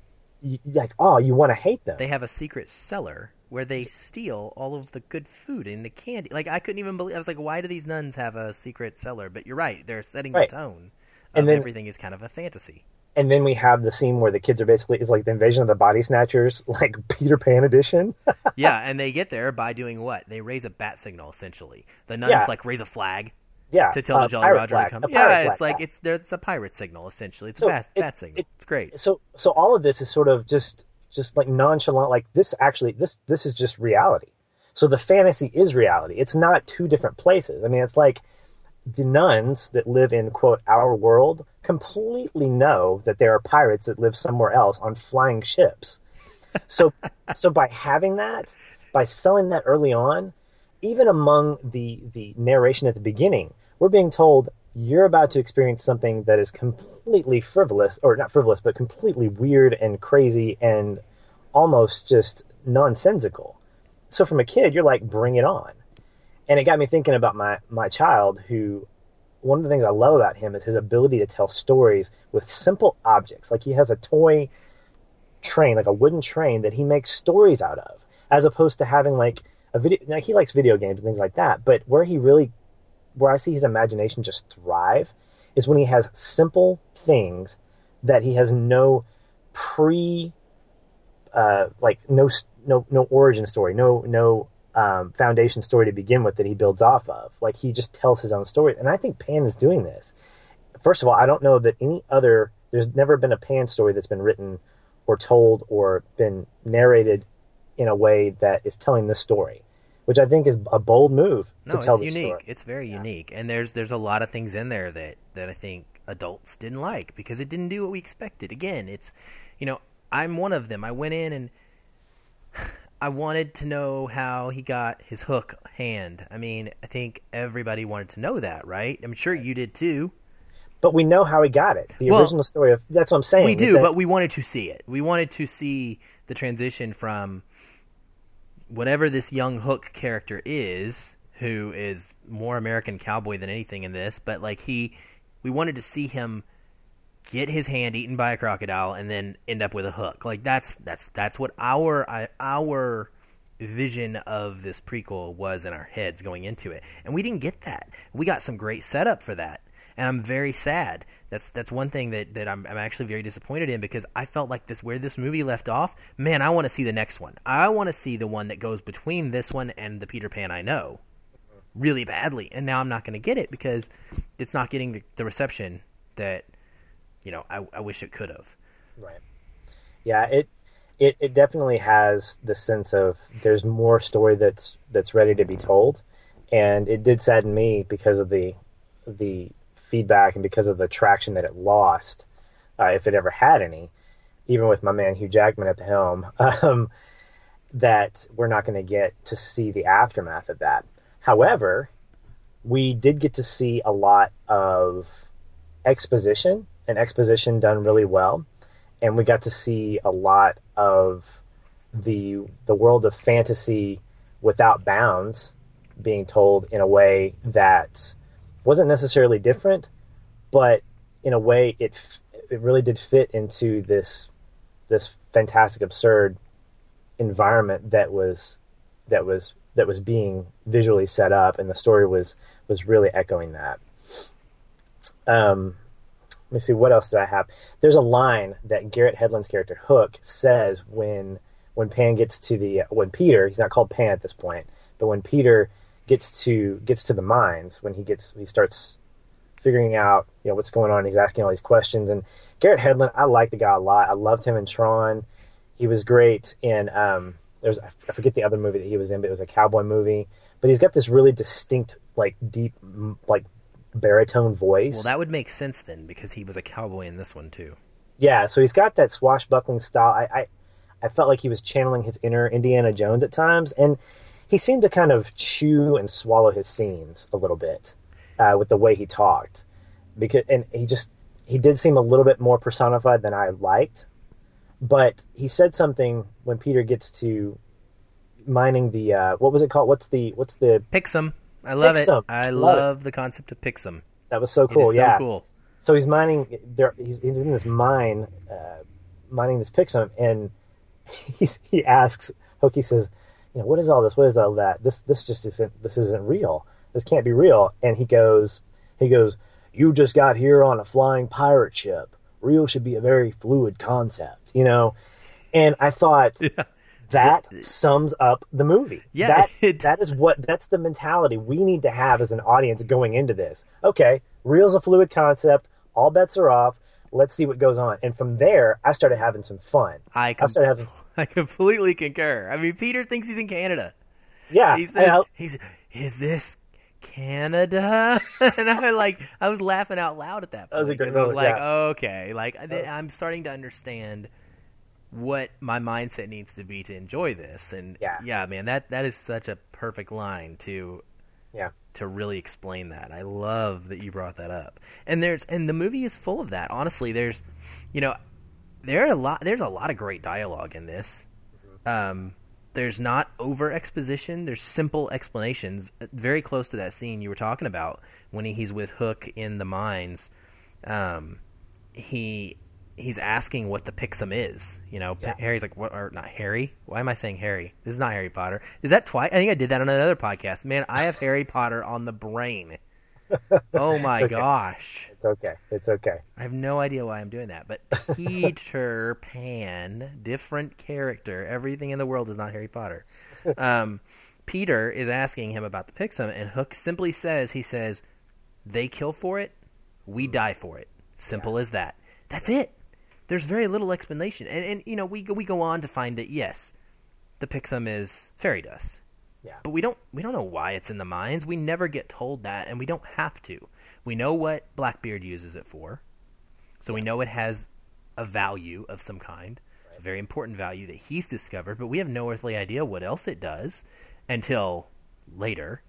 like oh, you want to hate them.
They have a secret cellar where they steal all of the good food and the candy. Like I couldn't even believe. I was like, why do these nuns have a secret cellar? But you're right; they're setting right. the tone. and then, everything is kind of a fantasy.
and then we have the scene where the kids are basically it's like the invasion of the body snatchers (laughs) like peter pan edition (laughs)
yeah and they get there by doing what they raise a bat signal essentially the nuns
Yeah.
like raise a flag
yeah
to tell
uh,
the jolly roger
flag,
to come yeah it's
flag,
like
yeah.
it's there it's a pirate signal essentially it's
So
a bat, bat signal
it-
it's great
so so all of this is sort of just just like nonchalant like this actually this this is just reality. So the fantasy is reality. It's not two different places. I mean it's like the nuns that live in quote our world completely know that there are pirates that live somewhere else on flying ships. So (laughs) so by having that by selling that early on even among the the narration at the beginning we're being told you're about to experience something that is completely frivolous or not frivolous but completely weird and crazy and almost just nonsensical. So from a kid you're like bring it on. And it got me thinking about my my child who one of the things i love about him is his ability to tell stories with simple objects. Like he has a toy train like a wooden train that he makes stories out of as opposed to having like a video now he likes video games and things like that but where he really where i see his imagination just thrive is when he has simple things that he has no pre uh like no no no origin story no no um, foundation story to begin with that he builds off of. Like he just tells his own story and i think pan is doing this. First of all i don't know that any other there's never been a pan story that's been written or told or been narrated in a way that is telling this story which i think is a bold move
no
to tell
it's
this
unique
story
it's very unique and there's there's a lot of things in there that that i think adults didn't like because it didn't do what we expected again it's you know i'm one of them i went in and (sighs) I wanted to know how he got his hook hand. I mean, I think everybody wanted to know that, right? I'm sure you did too.
but we know how he got it the
Well,
original story of that's what i'm saying
We do,
that-
but we wanted to see it. We wanted to see the transition from whatever this young Hook character is, who is more American cowboy than anything in this, but like he, we wanted to see him get his hand eaten by a crocodile and then end up with a hook. Like that's that's that's what our our vision of this prequel was in our heads going into it, and we didn't get that. We got some great setup for that, and I'm very sad. That's that's one thing that that I'm, I'm actually very disappointed in because I felt like this where this movie left off. Man, I want to see the next one. I want to see the one that goes between this one and the Peter Pan I know really badly, and now I'm not going to get it because it's not getting the, the reception that you know I, I wish it could have.
Right. Yeah, it it it definitely has the sense of there's more story that's that's ready to be told, and it did sadden me because of the the feedback and because of the traction that it lost, uh, if it ever had any, even with my man Hugh Jackman at the helm. (laughs) Um, that we're not going to get to see the aftermath of that. However, we did get to see a lot of exposition and exposition done really well and we got to see a lot of the the world of fantasy without bounds being told in a way that wasn't necessarily different but in a way it it really did fit into this this fantastic absurd environment that was that was that was being visually set up and the story was was really echoing that um let me see what else did I have. There's a line that Garrett Hedlund's character Hook says when when Pan gets to the when Peter he's not called Pan at this point, but when Peter gets to gets to the mines when he gets he starts figuring out you know what's going on. He's asking all these questions and Garrett Hedlund I like the guy a lot. I loved him in Tron. He was great in um there's I forget the other movie that he was in, but it was a cowboy movie. But he's got this really distinct like deep like baritone voice.
Well, that would make sense then because he was a cowboy in this one too.
Yeah, so he's got that swashbuckling style. I, I, I felt like he was channeling his inner Indiana Jones at times, and he seemed to kind of chew and swallow his scenes a little bit uh, with the way he talked. Because and he just he did seem a little bit more personified than I liked, but he said something when Peter gets to mining the uh, what was it called? What's the what's the
Pixum. I love
Pixum.
it. I
Love it.
the concept of Pixum.
that was so cool. yeah,
so cool.
so he's mining there he's, he's in this mine uh, mining this pixum and (laughs) he's, he asks Hookie says you know what is all this what is all that this this just isn't this isn't real this can't be real and he goes he goes you just got here on a flying pirate ship real should be a very fluid concept, you know. And I thought (laughs)
Yeah.
that sums up the movie.
Yeah,
that (laughs)
it-
that is what that's the mentality we need to have as an audience going into this. Okay, real's a fluid concept. All bets are off. Let's see what goes on. And from there, I started having some fun.
I
I started having
I completely concur. I mean, Peter thinks he's in Canada.
yeah.
He says he's is this Canada? (laughs) and I like I was laughing out loud at that.
That was a
point I was like,
yeah.
okay, like I'm starting to understand what my mindset needs to be to enjoy this. And
yeah, Yeah.
man, that that is such a perfect line to
yeah.
to really explain that. I love that you brought that up. And there's and the movie is full of that. Honestly, there's you know, there are a lot there's a lot of great dialogue in this. Um there's not over exposition, there's simple explanations uh, very close to that scene you were talking about when he's with Hook in the mines. Um he he's asking what the Pixum is. You know,
Yeah.
Harry's like, "What?" Or not Harry? Why am I saying Harry? This is not Harry Potter. Is that twice? I think I did that on another podcast. Man, I have Harry Potter on the brain. Oh (laughs) my
okay.
gosh,
It's okay. It's okay.
I have no idea why I'm doing that. But Peter (laughs) Pan, different character. Everything in the world is not Harry Potter. Um, Peter is asking him about the Pixum, and Hook simply says, "He says they kill for it, we die for it. Simple as that. That's it. There's very little explanation, and and you know we we go on to find that yes, the Pixum is fairy dust,
Yeah.
but we don't we don't know why it's in the mines. We never get told that, and we don't have to. We know what Blackbeard uses it for, so we know it has a value of some kind, a very important value that he's discovered. But we have no earthly idea what else it does until later.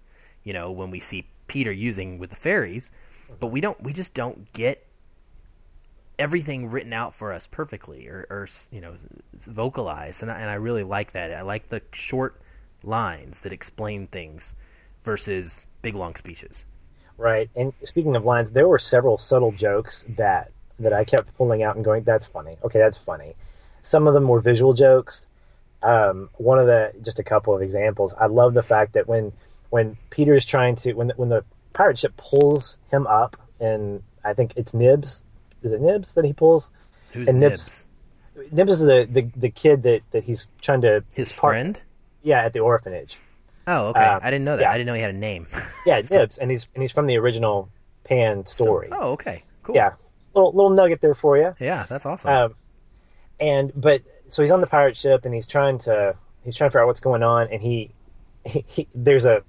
You know, when we see Peter using with the fairies, mm-hmm. but we don't. We just don't get everything written out for us perfectly or, or you know vocalized and I, and I really like that I like the short lines that explain things versus big long speeches
Right. And speaking of lines, there were several subtle jokes that that I kept pulling out and going, "That's funny." Okay, that's funny. Some of them were visual jokes. Um, one of the just a couple of examples. I love the fact that when when Peter's trying to when the, when the pirate ship pulls him up, and I think it's Nibs. Is it Nibs that he pulls?
who's
And
Nibs?
Nibs- Nibs is the, the, the kid that, that he's trying to
his
part-
friend
Yeah, at the orphanage.
oh okay.
Um,
I didn't know that.
yeah.
I didn't know he had a name. (laughs)
Yeah, Nibs, and he's and he's from the original Pan story.
oh okay. Cool.
Yeah, little little nugget there for you.
yeah that's awesome.
Um, and but so he's on the pirate ship and he's trying to he's trying to figure out what's going on and he, he, he there's a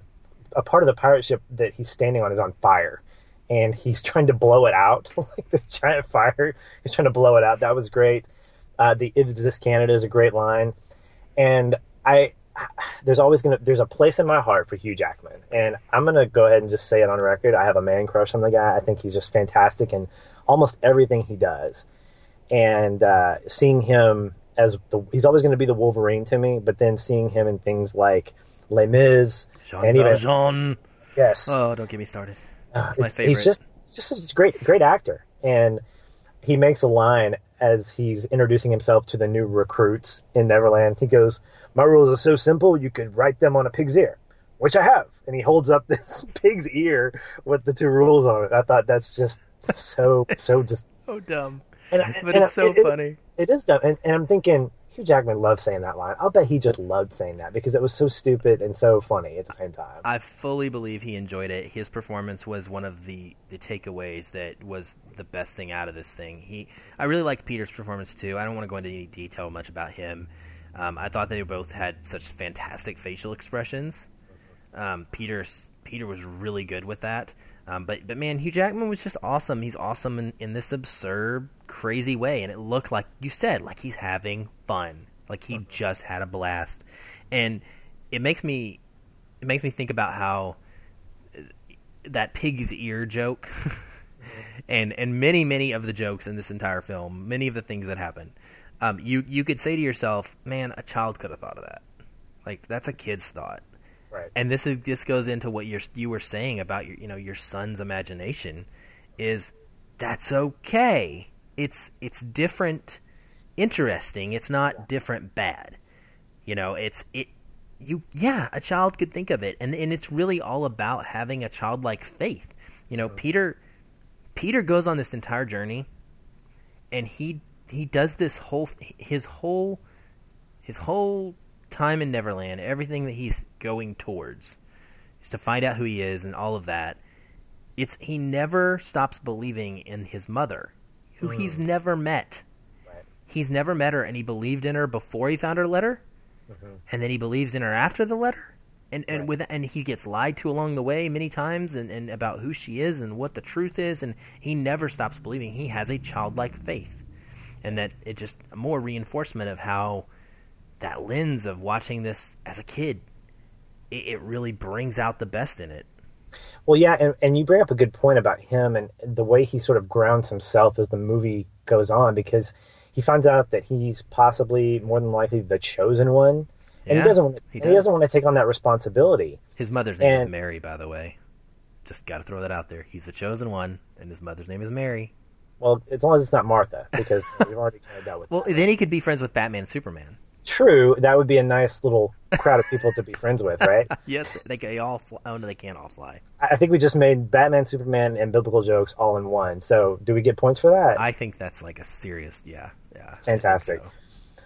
a part of the pirate ship that he's standing on is on fire and he's (laughs) trying to blow it out. (laughs) Like this giant fire. He's trying to blow it out. That was great. Uh, the is this canada is a great line. And i there's always gonna there's a place in my heart for hugh jackman. And i'm gonna go ahead and just say it on record. I have a man crush on the guy. I think he's just fantastic in almost everything he does. And uh, seeing him as the he's always going to be the Wolverine to me, but then seeing him in things like Les Mis
Jean
and even
Valjean.
yes,
oh don't get me started.
Uh,
my favorite.
He's just just a great great actor, and he makes a line as he's introducing himself to the new recruits in Neverland. He goes, "My rules are so simple, you could write them on a pig's ear." Which I have, and he holds up (laughs) this pig's ear with the two rules on it. I thought that's just so so (laughs) just
so dumb
and,
but
and
it's so
it- it-
funny
It is dumb, and, and I'm thinking Hugh Jackman loved saying that line. I'll bet he just loved saying that because it was so stupid and so funny at the same time.
I fully believe he enjoyed it. His performance was one of the, the takeaways that was the best thing out of this thing. He, I really liked Peter's performance too. I don't want to go into any detail much about him. Um, I thought they both had such fantastic facial expressions. Um, Peter's Peter was really good with that. Um, but but man, Hugh Jackman was just awesome. He's awesome in, in this absurd, crazy way, and it looked like you said, like he's having fun, like he just had a blast, and it makes me it makes me think about how uh, that pig's ear joke. (laughs) And and many many of the jokes in this entire film many of the things that happen um, you you could say to yourself man a child could have thought of that. Like that's a kid's thought.
Right.
and this is this goes into what you're you were saying about your you know your son's imagination is that's okay. It's it's different interesting. It's not different bad. You know it's it you yeah a child could think of it. And and it's really all about having a childlike faith. You know peter peter goes on this entire journey and he he does this whole his whole his whole time in Neverland, everything that he's going towards is to find out who he is and all of that. It's he never stops believing in his mother, who mm. he's never met. Right. He's never met her, and he believed in her before he found her letter, mm-hmm. and then he believes in her after the letter, and and right. with and he gets lied to along the way many times, and, and about who she is and what the truth is, and he never stops believing. He has a childlike faith, and that it just more reinforcement of how that lens of watching this as a kid, it, it really brings out the best in it.
Well, yeah, and, and you bring up a good point about him and the way he sort of grounds himself as the movie goes on because he finds out that he's possibly more than likely the chosen one, and yeah, he doesn't. He, does. he, doesn't want to take on that responsibility.
His mother's name and, is Mary, by the way. Just got to throw that out there. He's the chosen one, and his mother's name is Mary.
Well, as long as it's not Martha, because (laughs) we've already kind of dealt with.
well,
that.
then he could be friends with Batman, and Superman.
True, that would be a nice little crowd of people to be friends with, right? (laughs)
yes, they can all. Fly. Oh no, they can't all fly.
I think we just made Batman, Superman, and biblical jokes all in one. So, do we get points for that?
I think that's like a serious, yeah, yeah,
fantastic. So.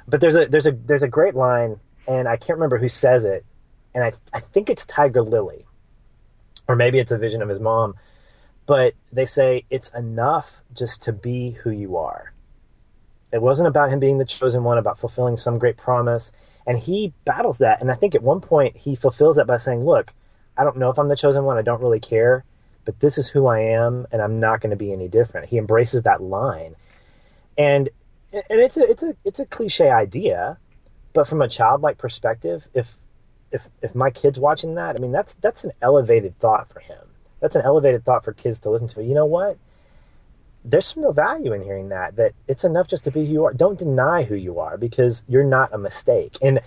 But there's a there's a there's a great line, and I can't remember who says it, and I I think it's Tiger Lily, or maybe it's a vision of his mom, but they say it's enough just to be who you are it wasn't about him being the chosen one, about fulfilling some great promise. And he battles that. And I think at one point he fulfills that by saying, Look, I don't know if I'm the chosen one. I don't really care. But this is who I am, and I'm not going to be any different. He embraces that line. And and it's a it's a it's a cliche idea, but from a childlike perspective, if if if my kid's watching that, I mean that's that's an elevated thought for him. That's an elevated thought for kids to listen to. You know what? there's some real value in hearing that that it's enough just to be who you are don't deny who you are because you're not a mistake and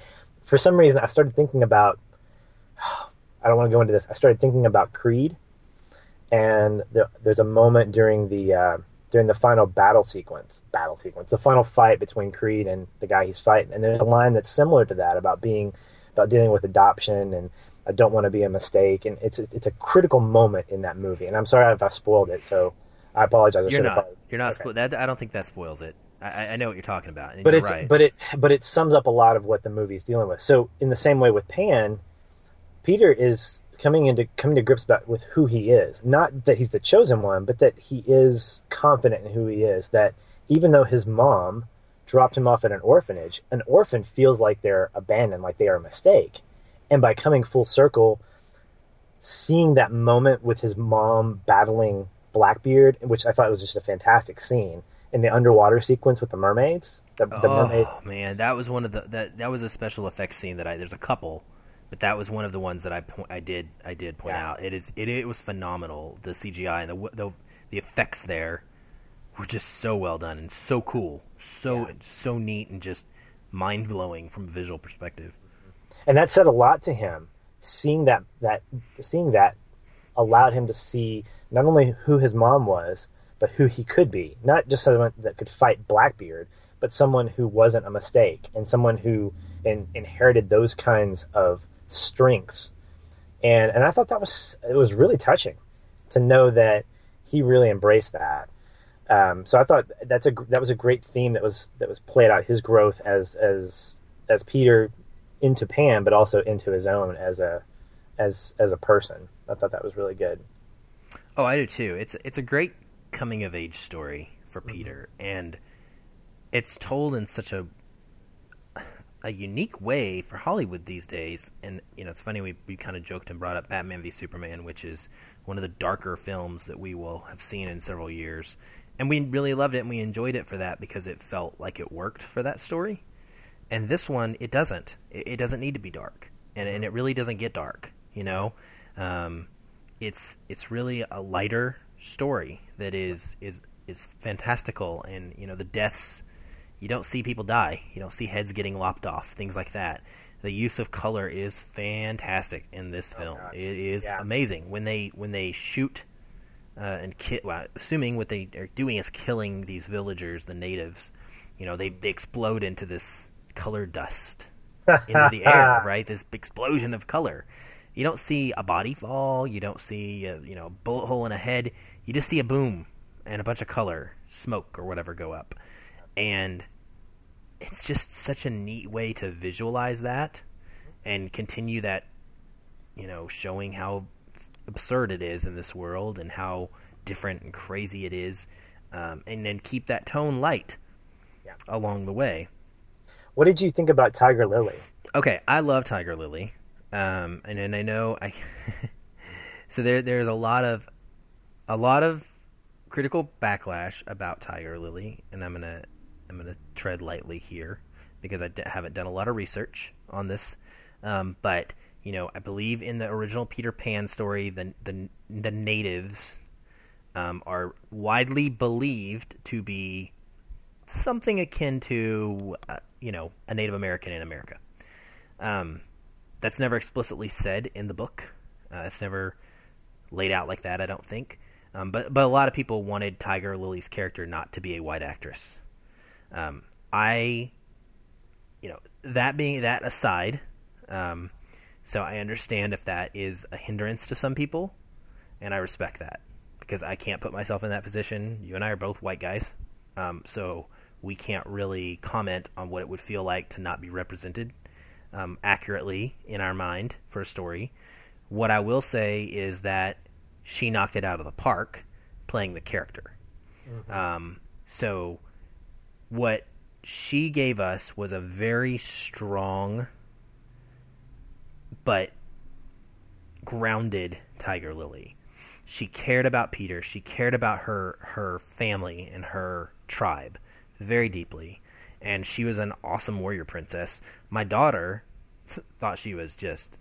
for some reason i started thinking about (sighs) i don't want to go into this i started thinking about creed and there, there's a moment during the uh, during the final battle sequence battle sequence the final fight between creed and the guy he's fighting and there's a line that's similar to that about being about dealing with adoption and i don't want to be a mistake and it's it's a critical moment in that movie and i'm sorry if i spoiled it so I apologize. I
you're not. You're not. Okay. Spo- that I don't think that spoils it. I, I know what you're talking about.
but it's
right.
but it but it sums up a lot of what the movie is dealing with. So in the same way with Pan, Peter is coming into coming to grips about with who he is. Not that he's the chosen one, but that he is confident in who he is. That even though his mom dropped him off at an orphanage, an orphan feels like they're abandoned, like they are a mistake. And by coming full circle, seeing that moment with his mom battling Blackbeard, which I thought was just a fantastic scene in the underwater sequence with the mermaids. The, the
oh mermaid. man, that was one of the that that was a special effects scene that I. There's a couple, but that was one of the ones that I I did I did point yeah. out. It is it it was phenomenal. The CGI and the the the effects there were just so well done and so cool, so yeah. so neat and just mind blowing from a visual perspective.
And that said a lot to him. Seeing that that seeing that allowed him to see not only who his mom was, but who he could be. Not just someone that could fight Blackbeard, but someone who wasn't a mistake and someone who in, inherited those kinds of strengths. And and I thought that was it was really touching to know that he really embraced that. Um, so I thought that's a that was a great theme that was that was played out his growth as as as Peter into Pan, but also into his own as a as as a person. I thought that was really good.
Oh, I do too. It's it's a great coming of age story for mm-hmm. Peter, and it's told in such a a unique way for Hollywood these days. And you know, it's funny we we kind of joked and brought up Batman v Superman, which is one of the darker films that we will have seen in several years. And we really loved it and we enjoyed it for that because it felt like it worked for that story. And this one, it doesn't. It, it doesn't need to be dark, and and it really doesn't get dark. You know, um, it's it's really a lighter story that is is is fantastical and you know the deaths you don't see people die you don't see heads getting lopped off things like that the use of color is fantastic in this oh, film it is yeah. amazing when they when they shoot uh, and ki- well, assuming what they are doing is killing these villagers the natives you know they they explode into this color dust into the air (laughs) right this explosion of color you don't see a body fall. You don't see a, you know bullet hole in a head. You just see a boom, and a bunch of color, smoke or whatever go up, and it's just such a neat way to visualize that and continue that, you know, showing how absurd it is in this world and how different and crazy it is, um, and then keep that tone light
Yeah.
along the way.
What did you think about Tiger Lily?
Okay, I love Tiger Lily, um, and and I know I. (laughs) so there there's a lot of a lot of critical backlash about Tiger Lily, and I'm gonna I'm gonna tread lightly here because I d- haven't done a lot of research on this, um, but you know I believe in the original Peter Pan story, the the the natives um, are widely believed to be something akin to uh, you know a Native American in America. Um, that's never explicitly said in the book. Uh, it's never laid out like that. I don't think. Um, but but a lot of people wanted Tiger Lily's character not to be a white actress. Um, I, you know, that being that aside, um, so I understand if that is a hindrance to some people, and I respect that because I can't put myself in that position. You and I are both white guys, um, so we can't really comment on what it would feel like to not be represented um, accurately in our mind for a story. What I will say is that she knocked it out of the park playing the character. Um, so, what she gave us was a very strong but grounded Tiger Lily. She cared about Peter. She cared about her her family and her tribe very deeply, and she was an awesome warrior princess. My daughter (laughs) thought she was just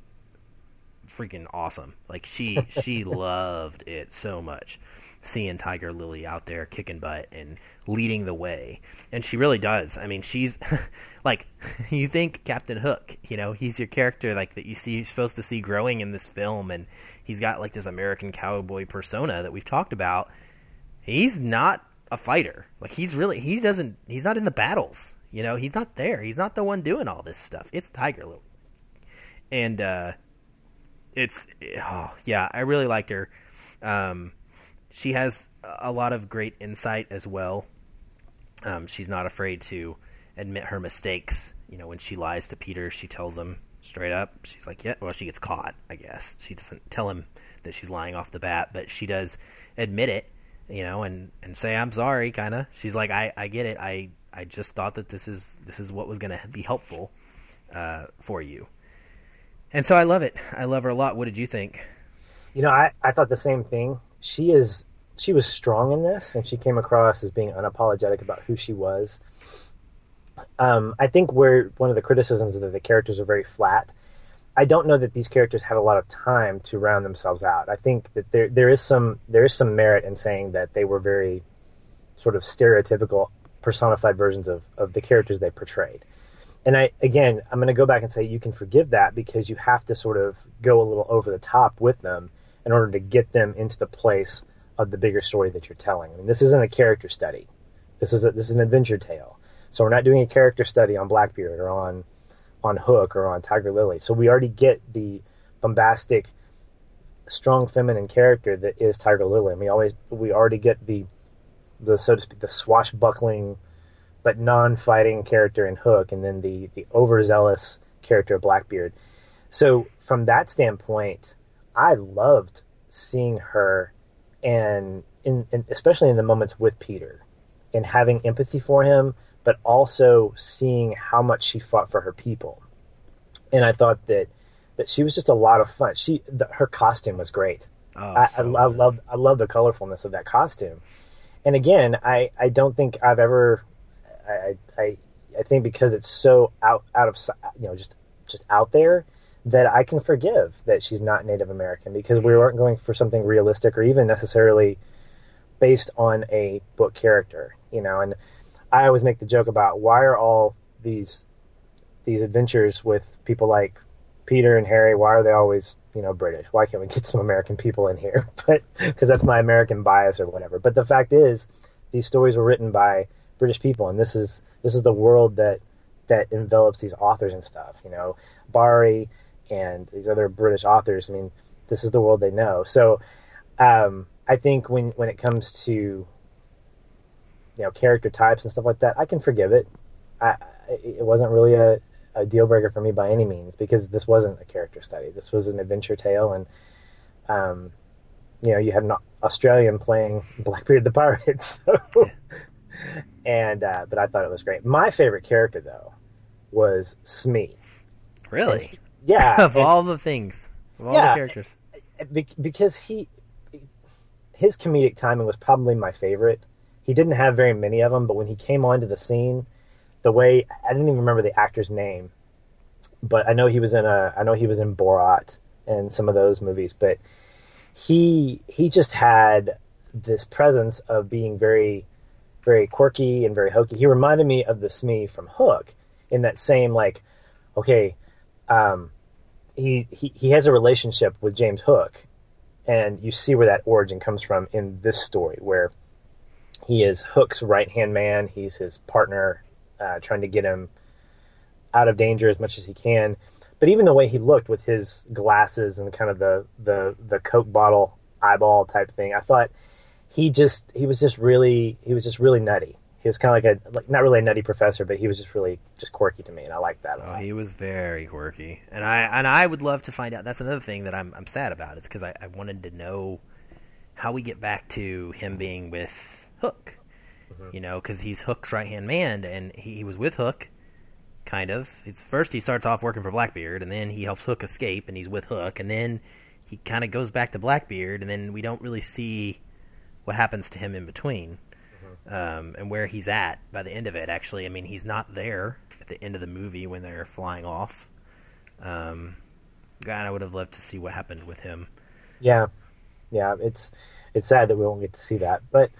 freaking awesome. Like she she (laughs) loved it so much seeing Tiger Lily out there kicking butt and leading the way. And she really does. I mean, she's (laughs) like you think Captain Hook, you know, he's your character like that you see you're supposed to see growing in this film and he's got like this American cowboy persona that we've talked about. He's not a fighter. Like he's really he doesn't he's not in the battles. You know, he's not there. He's not the one doing all this stuff. It's Tiger Lily. And uh it's oh yeah, I really liked her. Um, she has a lot of great insight as well. Um, she's not afraid to admit her mistakes. You know, when she lies to Peter, she tells him straight up. She's like, "Yeah." Well, she gets caught, I guess. She doesn't tell him that she's lying off the bat, but she does admit it. You know, and and say, "I'm sorry," kind of. She's like, "I I get it. I I just thought that this is this is what was going to be helpful uh, for you." And so I love it. I love her a lot. What did you think?
You know, I, I thought the same thing. She is she was strong in this, and she came across as being unapologetic about who she was. Um, I think where one of the criticisms is that the characters are very flat. I don't know that these characters had a lot of time to round themselves out. I think that there there is some there is some merit in saying that they were very sort of stereotypical personified versions of, of the characters they portrayed. And I again I'm gonna go back and say you can forgive that because you have to sort of go a little over the top with them in order to get them into the place of the bigger story that you're telling. I mean this isn't a character study. This is a, this is an adventure tale. So we're not doing a character study on Blackbeard or on on Hook or on Tiger Lily. So we already get the bombastic, strong feminine character that is Tiger Lily. And we always we already get the the so to speak the swashbuckling but non-fighting character in Hook, and then the the overzealous character of Blackbeard. So from that standpoint, I loved seeing her, and in, in especially in the moments with Peter, and having empathy for him, but also seeing how much she fought for her people. And I thought that that she was just a lot of fun. She the, her costume was great.
Oh,
I,
so
I, I love I love the colorfulness of that costume. And again, I, I don't think I've ever I, I I think because it's so out out of you know just just out there that I can forgive that she's not Native American because we weren't going for something realistic or even necessarily based on a book character, you know. And I always make the joke about why are all these these adventures with people like Peter and Harry, why are they always, you know, British? Why can't we get some American people in here? (laughs) But because that's my American bias or whatever. But the fact is, these stories were written by British people, and this is this is the world that that envelops these authors and stuff. You know, Barrie and these other British authors. I mean, this is the world they know. So, um, I think when when it comes to you know character types and stuff like that, I can forgive it. I, it wasn't really a, a deal breaker for me by any means because this wasn't a character study. This was an adventure tale, and um, you know, you had an Australian playing (laughs) Blackbeard the pirate. (laughs) So, and uh, but I thought it was great. My favorite character though was Smee.
Really?
Yeah. (laughs)
of
and,
all the things, of all
Yeah.
the characters.
because he his comedic timing was probably my favorite. He didn't have very many of them, but when he came onto the scene, the way I didn't even remember the actor's name, but I know he was in a I know he was in Borat and some of those movies, but he he just had this presence of being very very quirky and very hokey. He reminded me of the Smee from Hook in that same like okay, um, he, he he has a relationship with James Hook, and you see where that origin comes from in this story, where he is Hook's right hand man. He's his partner, uh, trying to get him out of danger as much as he can. But even the way he looked with his glasses and kind of the the the Coke bottle eyeball type thing, I thought he just he was just really he was just really nutty. He was kind of like a like not really a nutty professor, but he was just really just quirky to me, and I liked that.
Oh, he was very quirky, and I and I would love to find out. That's another thing that I'm I'm sad about. It's because I, I wanted to know how we get back to him being with Hook. You know, because he's Hook's right hand man, and he, he was with Hook, kind of. It's first he starts off working for Blackbeard, and then he helps Hook escape, and he's with Hook, and then he kind of goes back to Blackbeard, and then we don't really see what happens to him in between um, and where he's at by the end of it. Actually, I mean, he's not there at the end of the movie when they're flying off. Um, God, I would have loved to see what happened with him.
Yeah, yeah. It's it's sad that we won't get to see that, but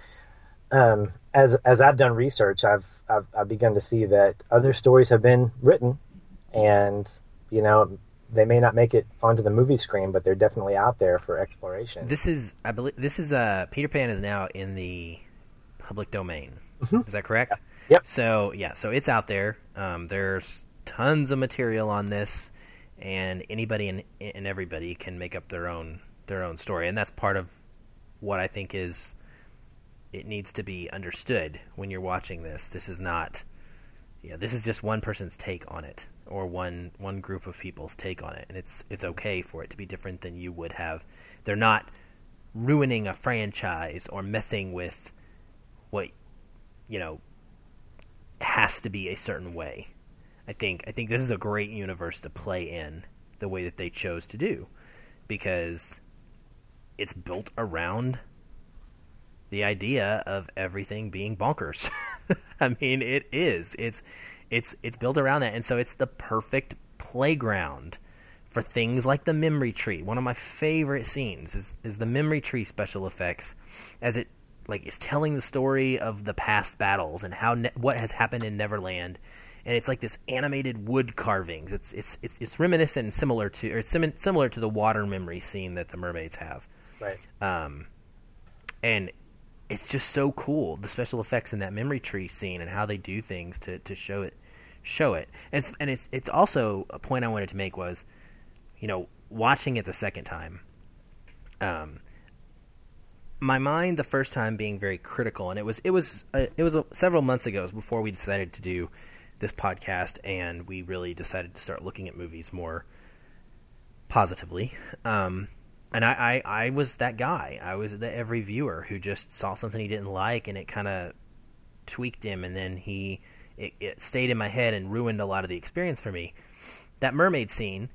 um, as as I've done research, I've, I've I've begun to see that other stories have been written, and you know they may not make it onto the movie screen, but they're definitely out there for exploration.
This is, I believe, this is uh, Peter Pan is now in the public domain. Is that correct?
Yep.
So yeah, so it's out there. Um, there's tons of material on this, and anybody and, and everybody can make up their own their own story, and that's part of what I think is it needs to be understood when you're watching this. This is not, yeah, this is just one person's take on it, or one one group of people's take on it, and it's it's okay for it to be different than you would have. They're not ruining a franchise or messing with what you know has to be a certain way. I think I think this is a great universe to play in the way that they chose to do because it's built around the idea of everything being bonkers. (laughs) I mean, it is. It's it's it's built around that, and so it's the perfect playground for things like the memory tree. One of my favorite scenes is is the memory tree special effects, as it like is telling the story of the past battles and how ne- what has happened in Neverland. And it's like this animated wood carvings. It's it's it's, it's reminiscent and similar to or sim- similar to the water memory scene that the mermaids have
right.
um, and it's just so cool the special effects in that memory tree scene and how they do things to, to show it show it. And it's and it's it's also a point I wanted to make was you know watching it the second time um my mind the first time being very critical and it was it was uh, it was uh, several months ago before we decided to do this podcast and we really decided to start looking at movies more positively. Um and I, I, I was that guy. I was the every viewer who just saw something he didn't like, and it kind of tweaked him, and then he it, it stayed in my head and ruined a lot of the experience for me. That mermaid scene,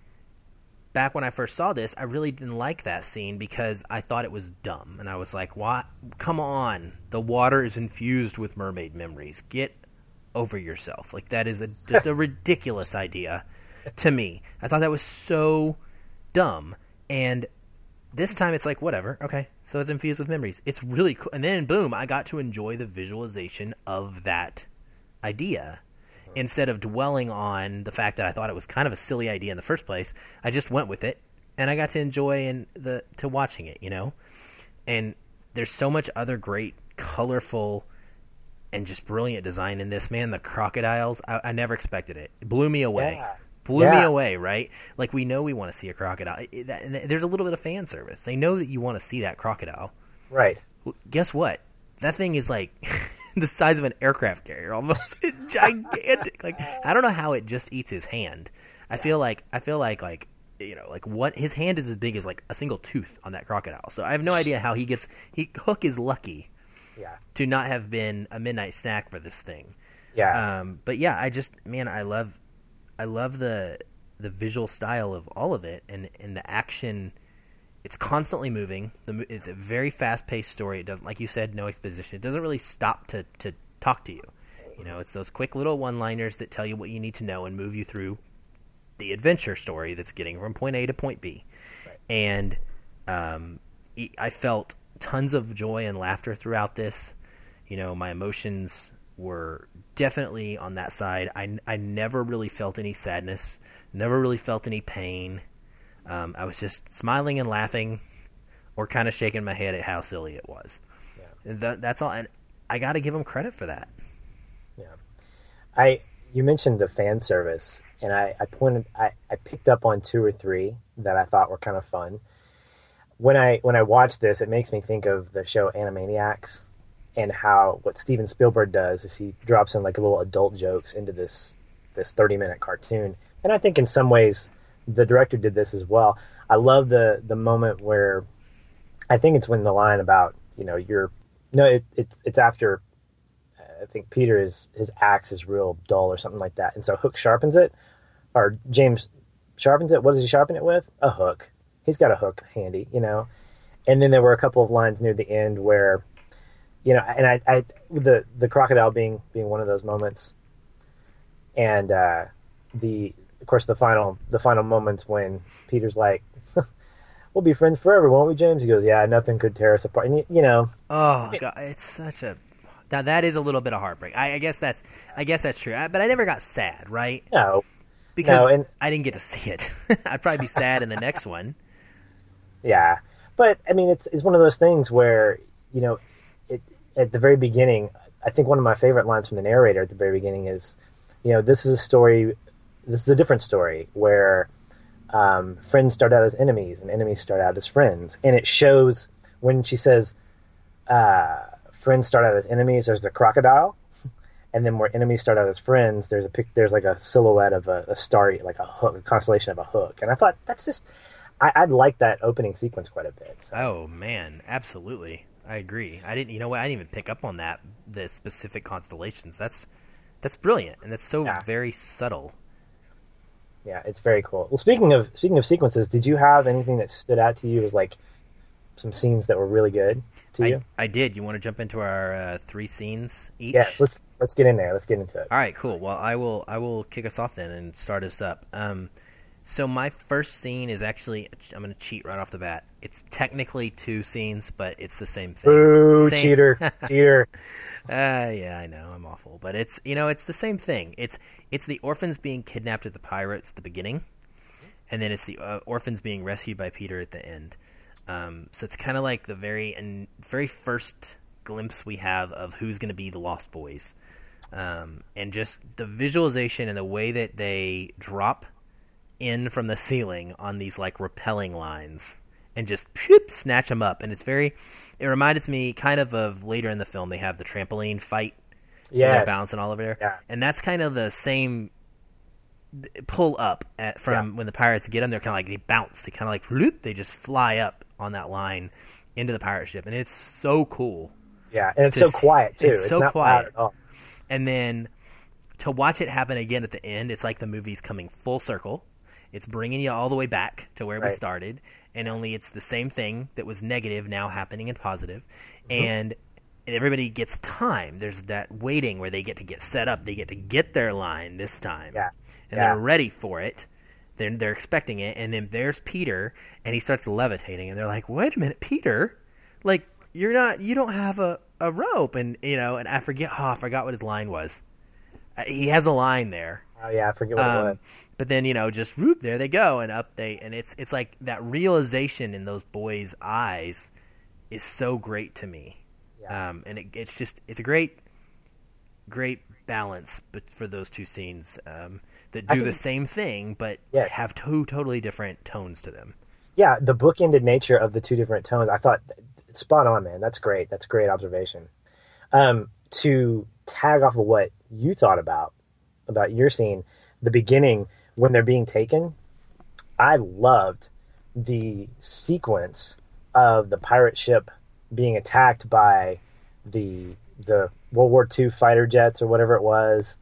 back when I first saw this, I really didn't like that scene because I thought it was dumb, and I was like, "What? Come on! The water is infused with mermaid memories. Get over yourself! Like that is a, just a (laughs) ridiculous idea to me. I thought that was so dumb, and this time it's like whatever. Okay. So it's infused with memories. It's really cool. And then boom i got to enjoy the visualization of that idea. Instead of dwelling on the fact that i thought it was kind of a silly idea in the first place i just went with it and i got to enjoy and the to watching it you know? And there's so much other great colorful and just brilliant design in this man. The crocodiles i, I never expected it. It blew me away.
Yeah.
Blew me away, right? Like we know we want to see a crocodile. It- it- that- there's a little bit of fan service. They know that you want to see that crocodile.
Right.
Well, Guess what? That thing is like (laughs) the size of an aircraft carrier almost. (laughs) It's gigantic. Like I don't know how it just eats his hand. I feel like I feel like like you know like what his hand is as big as like a single tooth on that crocodile. So I have no idea how he gets. He Hook is lucky
Yeah.
to not have been a midnight snack for this thing.
Yeah.
Um, but yeah, I just man, I love, I love the the visual style of all of it, and and the action. It's constantly moving. The it's a very fast paced story. It doesn't, like you said, no exposition. It doesn't really stop to to talk to you. You know, it's those quick little one liners that tell you what you need to know and move you through the adventure story that's getting from point A to point B. And um, I felt tons of joy and laughter throughout this. You know, my emotions were definitely on that side. I, I never really felt any sadness, never really felt any pain. Um, I was just smiling and laughing or kind of shaking my head at how silly it was.
Yeah.
And that's all. And I got to give him credit for that.
Yeah. I you mentioned the fan service and I, I pointed I, I picked up on two or three that I thought were kind of fun. When I when I watch this, it makes me think of the show Animaniacs and how what Steven Spielberg does is he drops in like little adult jokes into this this 30 minute cartoon. And I think in some ways the director did this as well. I love the the moment where I think it's when the line about, you know, you're no, it, it it's after I think Peter is his axe is real dull or something like that, and so Hook sharpens it, or James sharpens it. What does he sharpen it with? A hook. He's got a hook handy, you know. And then there were a couple of lines near the end where, you know, and I, I the the crocodile being being one of those moments, and uh, the of course the final the final moments when Peter's like. (laughs) We'll be friends forever, won't we, James? He goes, "Yeah, nothing could tear us apart." And you, you know,
Oh god, it's such a now that is a little bit of heartbreak. I, I guess that's I guess that's true. I, but I never got sad, right?
no,
Because
No, and-
I didn't get to see it. (laughs) I'd probably be sad in the next one. (laughs)
Yeah, but I mean, it's it's one of those things where you know, at the very beginning. I think one of my favorite lines from the narrator at the very beginning is, you know, this is a story. This is a different story where um, friends start out as enemies and enemies start out as friends, and it shows when she says, uh, "Friends start out as enemies." There's the crocodile, (laughs) and then where enemies start out as friends, there's a pic. There's like a silhouette of a, a star, like a hook, a constellation of a hook, and I thought that's just. I, I like that opening sequence quite a bit. So,
Oh man, absolutely. I agree. I didn't you know what, I didn't even pick up on that the specific constellations. That's that's brilliant and that's so
Yeah.
very subtle.
yeah, it's very cool. Well, speaking of speaking of sequences, did you have anything that stood out to you as like some scenes that were really good to
I,
you?
I did. You want to jump into our uh, three scenes each?
Yeah, let's let's get in there. Let's get into it.
All right, cool. Well, I will I will kick us off then and start us up. Um, so my first scene is actually I'm going to cheat right off the bat. It's technically two scenes, but it's the same thing.
Boo,
Same-
cheater, (laughs) cheater.
Uh, yeah, I know I'm awful, but it's you know it's the same thing. It's it's the orphans being kidnapped at the pirates at the beginning, and then it's the uh, orphans being rescued by Peter at the end. Um, so it's kind of like the very and very first glimpse we have of who's going to be the Lost Boys, um, and just the visualization and the way that they drop in from the ceiling on these like repelling lines and just snatch them up and it's very it reminds me kind of of later in the film they have the trampoline fight Yeah, they're bouncing all over there
Yeah.
and that's kind of the same pull up at, from when the pirates get them they're kind of like they bounce they kind of like whoop, they just fly up on that line into the pirate ship and it's so cool
Yeah, and it's so quiet too.
it's so
not
quiet.
loud at all.
and then to watch it happen again at the end, it's like the movie's coming full circle. It's bringing you all the way back to where we started, and only it's the same thing that was negative now happening in positive,
Mm-hmm.
and everybody gets time. There's that waiting where they get to get set up, they get to get their line this time,
Yeah.
and
Yeah.
they're ready for it. They're they're expecting it, and then there's Peter, and he starts levitating, and they're like, "Wait a minute, Peter! Like you're not, you don't have a, a rope," and you know, and I forget, oh, I forgot what his line was. Uh, he has a line there,
Oh yeah, I forget what it
um,
was.
but then you know, just whoop, there they go, and up they, and it's it's like that realization in those boys' eyes is so great to me,
Yeah.
um, and it, it's just it's a great, great balance, but for those two scenes um, that do the same thing, but
Yes.
have two totally different tones to them.
Yeah, the bookended nature of the two different tones. I thought spot on, man. That's great. That's great observation. Um, to tag off of what you thought about about your scene, the beginning when they're being taken, I loved the sequence of the pirate ship being attacked by the the World War II fighter jets or whatever it was.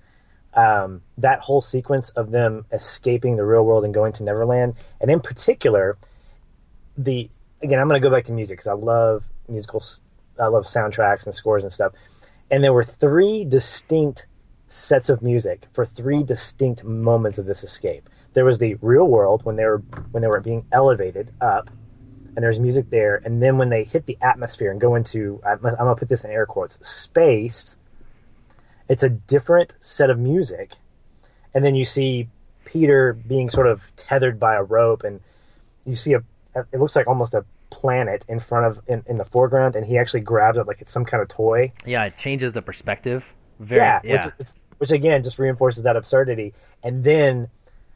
Um, that whole sequence of them escaping the real world and going to Neverland, and in particular, the again, I'm going to go back to music because I love musicals, I love soundtracks and scores and stuff. And there were three distinct sets of music for three distinct moments of this escape. There was the real world when they were when they were being elevated up, and there's music there. And then when they hit the atmosphere and go into, I'm, I'm gonna put this in air quotes, space. It's a different set of music, and then you see Peter being sort of tethered by a rope, and you see a it looks like almost a planet in front of in, in the foreground, and he actually grabs it like it's some kind of toy.
Yeah, it changes the perspective. Very,
yeah,
yeah.
Which, which again just reinforces that absurdity. And then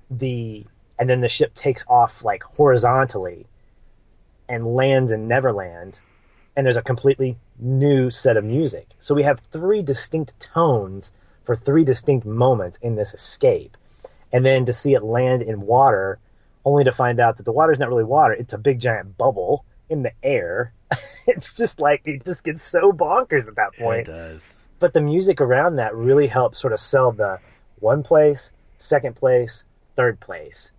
the and then the ship takes off like horizontally and lands in Neverland, and there's a completely new set of music. So we have three distinct tones for three distinct moments in this escape, and then to see it land in water only to find out that the water's not really water, it's a big giant bubble in the air. (laughs) it's just like it just gets so bonkers at that point.
It does.
But the music around that really helps sort of sell the one place, second place, third place.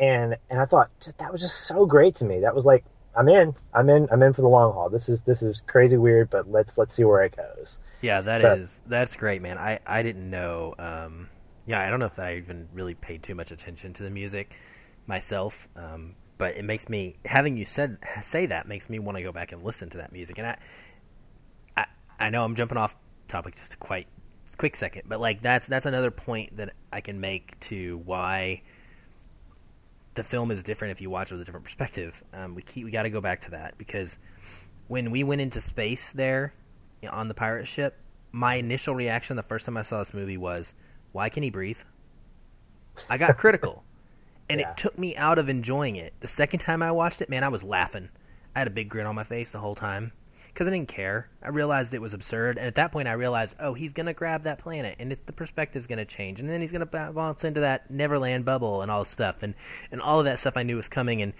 And and I thought that was just so great to me. That was like I'm in. I'm in. I'm in for the long haul. This is this is crazy weird, but let's let's see where it goes.
Yeah, that so, is that's great, man. I I didn't know. Um, yeah, I don't know if I even really paid too much attention to the music myself. Um, but it makes me having you said say that makes me want to go back and listen to that music. And I, I, I know I'm jumping off topic just a quite quick second, but like that's that's another point that I can make to why the film is different if you watch it with a different perspective. Um, we keep we got to go back to that because when we went into space there on the pirate ship, my initial reaction the first time I saw this movie was, "Why can he breathe?" I got (laughs) critical and yeah. it took me out of enjoying it. The second time I watched it, man, I was laughing. I had a big grin on my face the whole time because I didn't care. I realized it was absurd, and at that point, I realized, oh, he's gonna grab that planet, and it, the perspective's gonna change, and then he's gonna bounce into that Neverland bubble and all this stuff, and and all of that stuff I knew was coming, and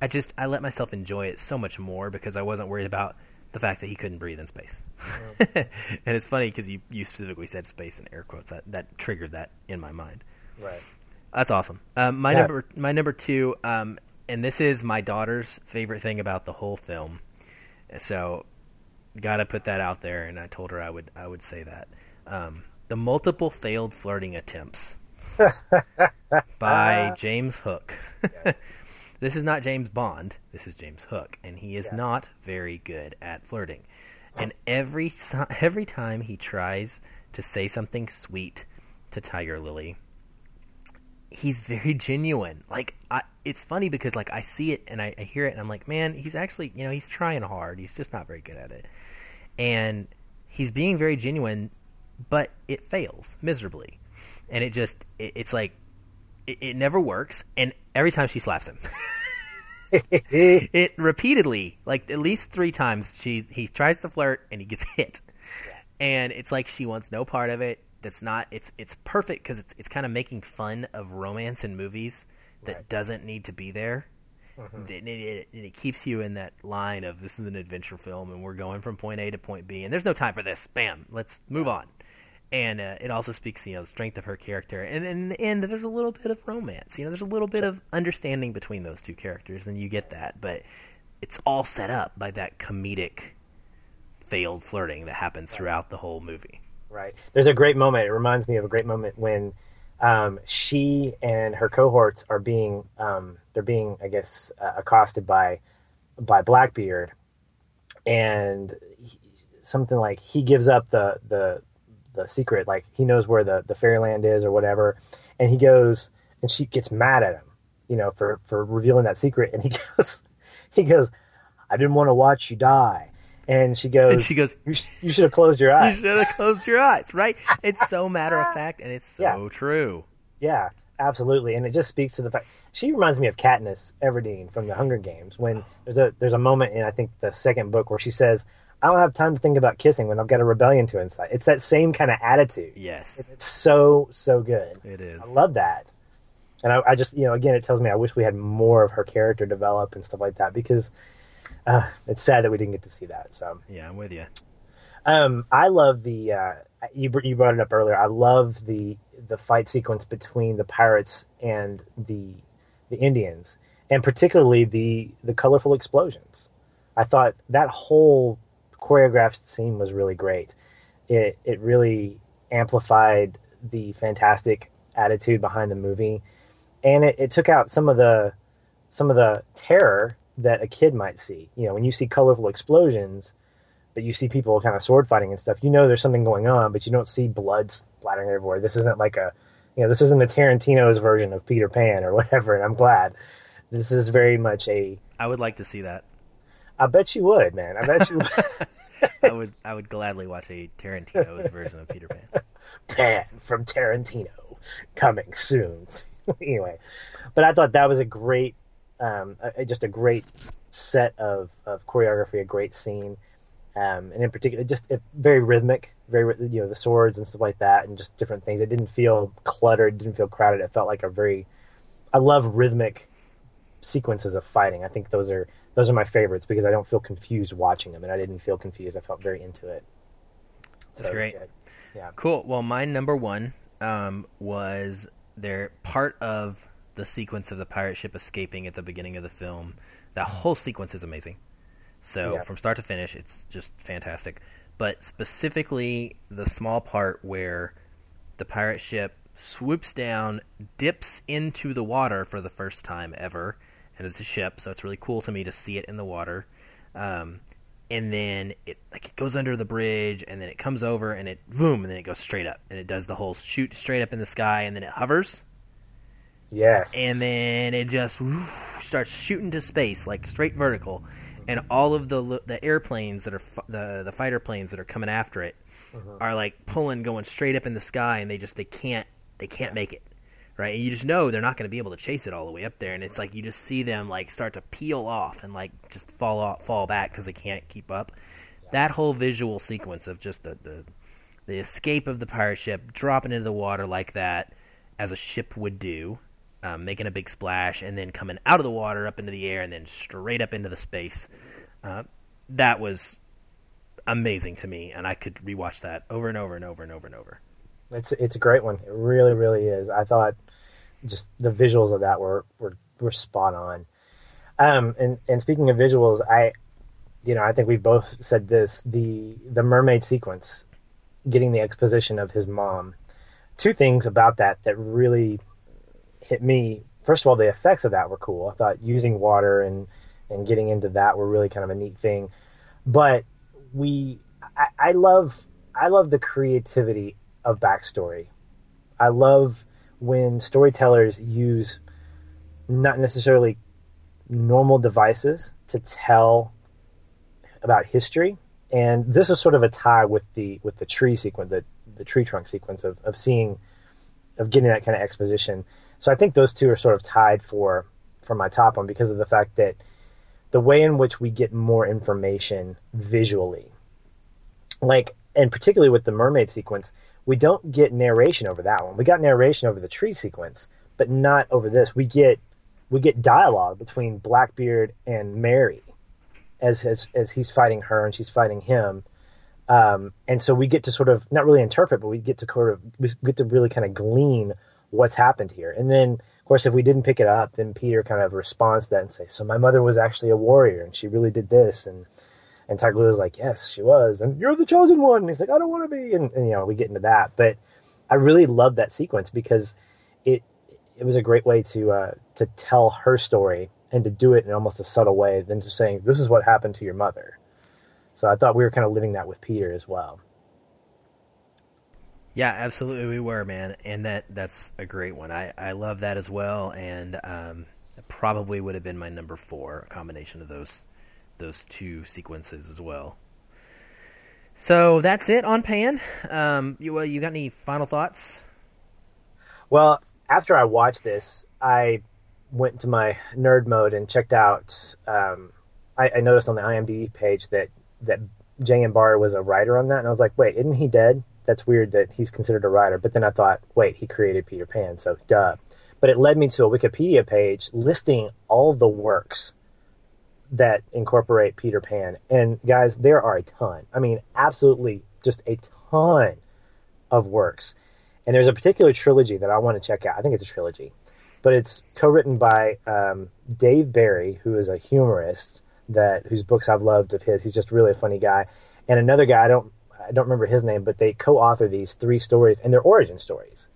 I just I let myself enjoy it so much more because I wasn't worried about the fact that he couldn't breathe in space. (laughs) and it's funny because you you specifically said space in air quotes that that triggered that in my mind.
Right.
That's awesome. Um, my yeah. number, my number two, um, and this is my daughter's favorite thing about the whole film. So, gotta put that out there. And I told her I would, I would say that. Um, the multiple failed flirting attempts (laughs) by James Hook. Yes. (laughs) this is not James Bond. This is James Hook, and he is yeah. not very good at flirting. And every every time he tries to say something sweet to Tiger Lily, he's very (laughs) genuine. Like I, it's funny because like I see it and I, I, hear it and I'm like, man, he's actually you know he's trying hard. He's just not very good at it, and he's being very genuine, but it fails miserably, and it just it, it's like it, it, never works. And every time she slaps him. (laughs) it repeatedly, like at least three times, she he tries to flirt and he gets (laughs) hit, and it's like she wants no part of it that's not it's it's perfect because it's it's kind of making fun of romance in movies that right. doesn't need to be there. Mm-hmm. It, it, it, it, keeps you in that line of this is an adventure film and we're going from point A to point B and there's no time for this. Bam, let's move on. And uh, it also speaks, you know, the strength of her character. And, and in the end, there's a little bit of romance. You know, there's a little bit of understanding between those two characters, and you get that. But it's all set up by that comedic failed flirting that happens throughout the whole movie.
Right. There's a great moment. It reminds me of a great moment when um, she and her cohorts are being um, they're being I guess uh, accosted by by Blackbeard, and he, something like he gives up the the the secret, like he knows where the the fairyland is or whatever, and he goes and she gets mad at him, you know, for for revealing that secret, and he (laughs) goes he goes, I didn't want to watch you die and she goes, and
she goes,
you, sh- you should have closed your eyes.
you should have closed your eyes, right? (laughs) It's so matter of fact, and it's so yeah. true.
Yeah, absolutely, and it just speaks to the fact she reminds me of Katniss Everdeen from the Hunger Games. When there's a there's a moment in I think the second book where she says, I don't have time to think about kissing when I've got a rebellion to incite. It's that same kind of attitude.
Yes,
It's so so good.
it is.
I love that. And I, I just, you know, again, it tells me I wish we had more of her character develop and stuff like that because uh, it's sad that we didn't get to see that. So,
Yeah, I'm with you.
um, I love the uh, you you brought it up earlier. I love the the fight sequence between the pirates and the the Indians, and particularly the the colorful explosions. I thought that whole choreographed scene was really great. It it really amplified the fantastic attitude behind the movie, and it, it took out some of the some of the terror that a kid might see. You know, when you see colorful explosions, but you see people kind of sword fighting and stuff, you know there's something going on, but you don't see blood splattering everywhere. This isn't like a, you know, this isn't a Tarantino's version of Peter Pan or (laughs) whatever, and I'm glad. This is very much a.
I would like to see that.
I bet you would, man. I bet you would. (laughs)
I would. I would gladly watch a Tarantino's version of Peter Pan. (laughs)
Pan from Tarantino coming soon. anyway, but I thought that was a great, um, a, just a great set of, of choreography, a great scene, um, and in particular, just it, very rhythmic, very you know the swords and stuff like that, and just different things. It didn't feel cluttered, didn't feel crowded. It felt like a very, I love rhythmic sequences of fighting. I think those are those are my favorites because I don't feel confused watching them, and I didn't feel confused. I felt very into it.
That's
it
great.
good. Yeah.
Cool. Well, my number one um, was their part of the sequence of the pirate ship escaping at the beginning of the film. That whole sequence is amazing. So
Yeah.
from start to finish, it's just fantastic. But specifically, the small part where the pirate ship swoops down, dips into the water for the first time ever, and it's a ship, so it's really cool to me to see it in the water. Um, and then it like it goes under the bridge, and then it comes over, and it boom, and then it goes straight up, and it does the whole shoot straight up in the sky, and then it hovers,
Yes.
and then it just whoo, starts shooting to space like straight vertical, and all of the the airplanes that are the the fighter planes that are coming after it uh-huh. are like pulling, going straight up in the sky, and they just they can't they can't make it, right? And you just know they're not going to be able to chase it all the way up there, and it's like you just see them like start to peel off and like just fall off, fall back because they can't keep up. That whole visual sequence of just the, the the escape of the pirate ship, dropping into the water like that, as a ship would do, um, making a big splash, and then coming out of the water up into the air, and then straight up into the space. Uh, that was amazing to me, and I could rewatch that over and over and over and over and over.
It's it's a great one. It really, really is. I thought just the visuals of that were were, were spot on. Um, and and speaking of visuals, I, you know, I think we've both said this. The the mermaid sequence, getting the exposition of his mom. Two things about that that really hit me. First of all, the effects of that were cool. I thought using water and and getting into that were really kind of a neat thing. But we, I, I love I love the creativity of backstory. I love when storytellers use not necessarily normal devices to tell about history. And this is sort of a tie with the with the tree sequence, the the tree trunk sequence of, of seeing of getting that kind of exposition. So I think those two are sort of tied for for my top one because of the fact that the way in which we get more information visually. Like and particularly with the mermaid sequence, we don't get narration over that one. We got narration over the tree sequence, but not over this. We get we get dialogue between Blackbeard and Mary as as, as he's fighting her and she's fighting him. Um, and so we get to sort of not really interpret, but we get to sort of we get to really kind of glean what's happened here. And then, of course, if we didn't pick it up, then Peter kind of responds to that and say, "So my mother was actually a warrior, and she really did this." And and Tiger was like, "Yes, she was." And you're the chosen one. And he's like, "I don't want to be." And, and you know, we get into that, but I really love that sequence because it it was a great way to uh, to tell her story and to do it in almost a subtle way than just saying, "This is what happened to your mother." So I thought we were kind of living that with Peter as well.
Yeah, absolutely, we were, man, and that that's a great one. I I love that as well, and um, probably would have been my number four, a combination of those those two sequences as well. So that's it on Pan. Um, you well, you got any final thoughts?
Well, after I watched this, I went to my nerd mode and checked out. Um, I, I noticed on the IMDb page that that J.M. Barrie was a writer on that, and I was like, wait, isn't he dead? That's weird that he's considered a writer. But then I thought, wait, he created Peter Pan, so duh. But it led me to a Wikipedia page listing all the works that incorporate Peter Pan. And guys, there are a ton. I mean, absolutely just a ton of works. And there's a particular trilogy that I want to check out. I think it's a trilogy, but it's co-written by um, Dave Barry, who is a humorist that whose books I've loved of his. He's just really a funny guy. And another guy, I don't I don't remember his name, but they co-author these three stories and their origin stories.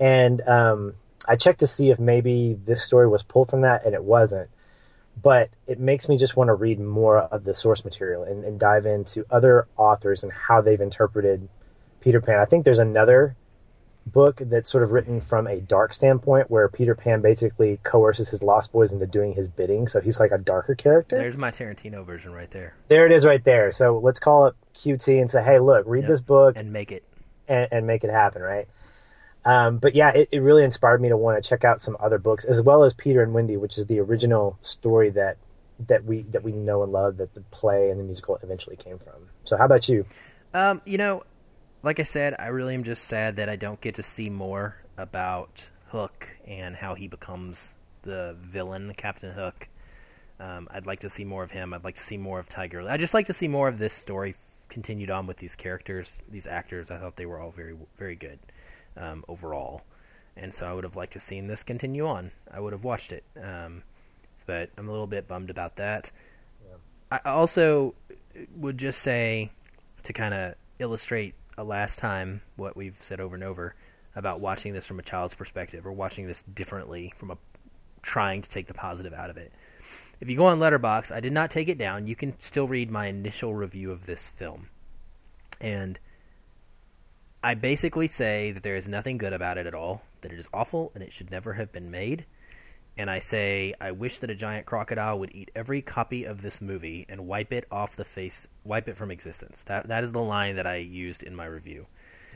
And um, I checked to see if maybe this story was pulled from that, and it wasn't but it makes me just want to read more of the source material and, and, dive into other authors and how they've interpreted Peter Pan. I think there's another book that's sort of written from a dark standpoint where Peter Pan basically coerces his lost boys into doing his bidding. So he's like a darker character.
There's my Tarantino version right there.
There it is right there. So let's call it QT and say, hey, look, read yep. this book
and make it
and, and make it happen, right? Um, but yeah, it, it really inspired me to want to check out some other books as well as Peter and Wendy, which is the original story that that we that we know and love that the play and the musical eventually came from. So how about you?
Um, you know, like I said, I really am just sad that I don't get to see more about Hook and how he becomes the villain, Captain Hook. Um, I'd like to see more of him. I'd like to see more of Tiger. I just like to see more of this story continued on with these characters, these actors. I thought they were all very, very good um, overall. And so I would have liked to seen this continue on. I would have watched it, um, but I'm a little bit bummed about that. Yeah. I also would just say to kind of illustrate last time what we've said over and over about watching this from a child's perspective or watching this differently from a trying to take the positive out of it. If you go on Letterboxd, I did not take it down. You can still read my initial review of this film. And I basically say that there is nothing good about it at all, that it is awful and it should never have been made. And I say I wish that a giant crocodile would eat every copy of this movie and wipe it off the face, wipe it from existence. That that is the line that I used in my review.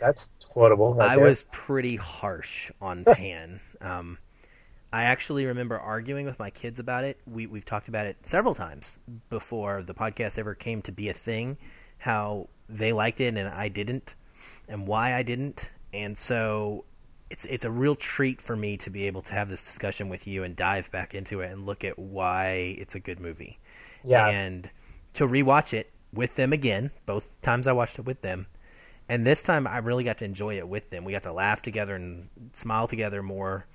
That's quotable. Right
I
there.
was pretty harsh on (laughs) Pan. um, I actually remember arguing with my kids about it. We we've talked about it several times before the podcast ever came to be a thing. How they liked it and I didn't and why I didn't. And so it's it's a real treat for me to be able to have this discussion with you and dive back into it and look at why it's a good movie.
Yeah.
And to rewatch it with them again, both times I watched it with them. And this time I really got to enjoy it with them. We got to laugh together and smile together more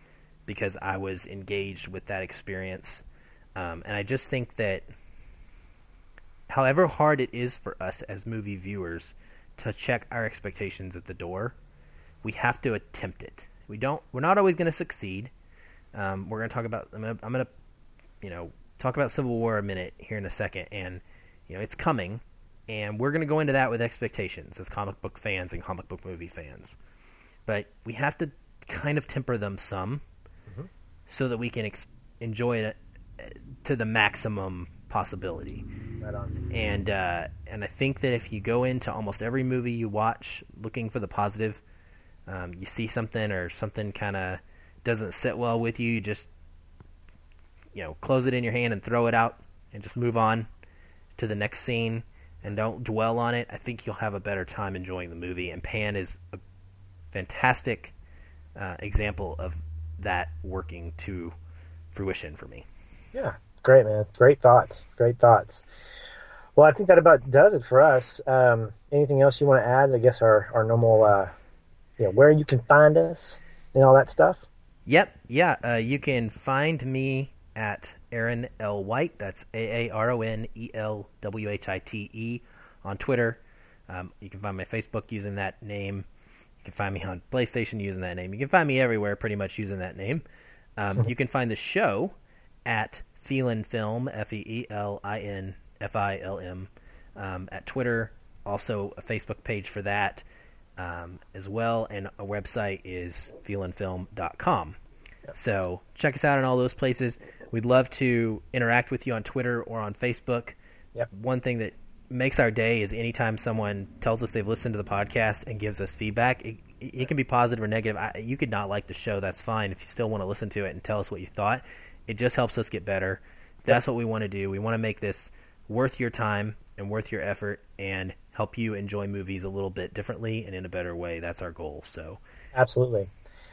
because I was engaged with that experience. Um, and I just think that however hard it is for us as movie viewers to check our expectations at the door, we have to attempt it. We don't. We're not always going to succeed. Um, we're going to talk about. I'm going to, you know, talk about Civil War a minute here in a second, and you know, it's coming, and we're going to go into that with expectations as comic book fans and comic book movie fans. But we have to kind of temper them some, mm-hmm. so that we can ex- enjoy it to the maximum possibility.
Right on.
And uh, and I think that if you go into almost every movie you watch looking for the positive, um, you see something or something kind of doesn't sit well with you, you just you know close it in your hand and throw it out and just move on to the next scene and don't dwell on it. I think you'll have a better time enjoying the movie. And Pan is a fantastic uh, example of that working to fruition for me.
Yeah, Great, man. Great thoughts. Great thoughts. Well, I think that about does it for us. Um, anything else you want to add? I guess our, our normal, uh, you know, where you can find us and all that stuff.
Yep. Yeah. Uh, you can find me at Aaron L. White. That's A A R O N E L W H I T E on Twitter. Um, you can find my Facebook using that name. You can find me on PlayStation using that name. You can find me everywhere pretty much using that name. Um, (laughs) you can find the show at Feelin Film, F E E L I N F I L M, um, at Twitter. Also, a Facebook page for that um, as well, and a website is feelinfilm.com. Yep. So check us out in all those places. We'd love to interact with you on Twitter or on Facebook.
Yep.
One thing that makes our day is anytime someone tells us they've listened to the podcast and gives us feedback. It, it can be positive or negative. I, you could not like the show. That's fine. If you still want to listen to it and tell us what you thought, it just helps us get better. That's what we want to do. We want to make this worth your time and worth your effort and help you enjoy movies a little bit differently and in a better way. That's our goal. So,
absolutely.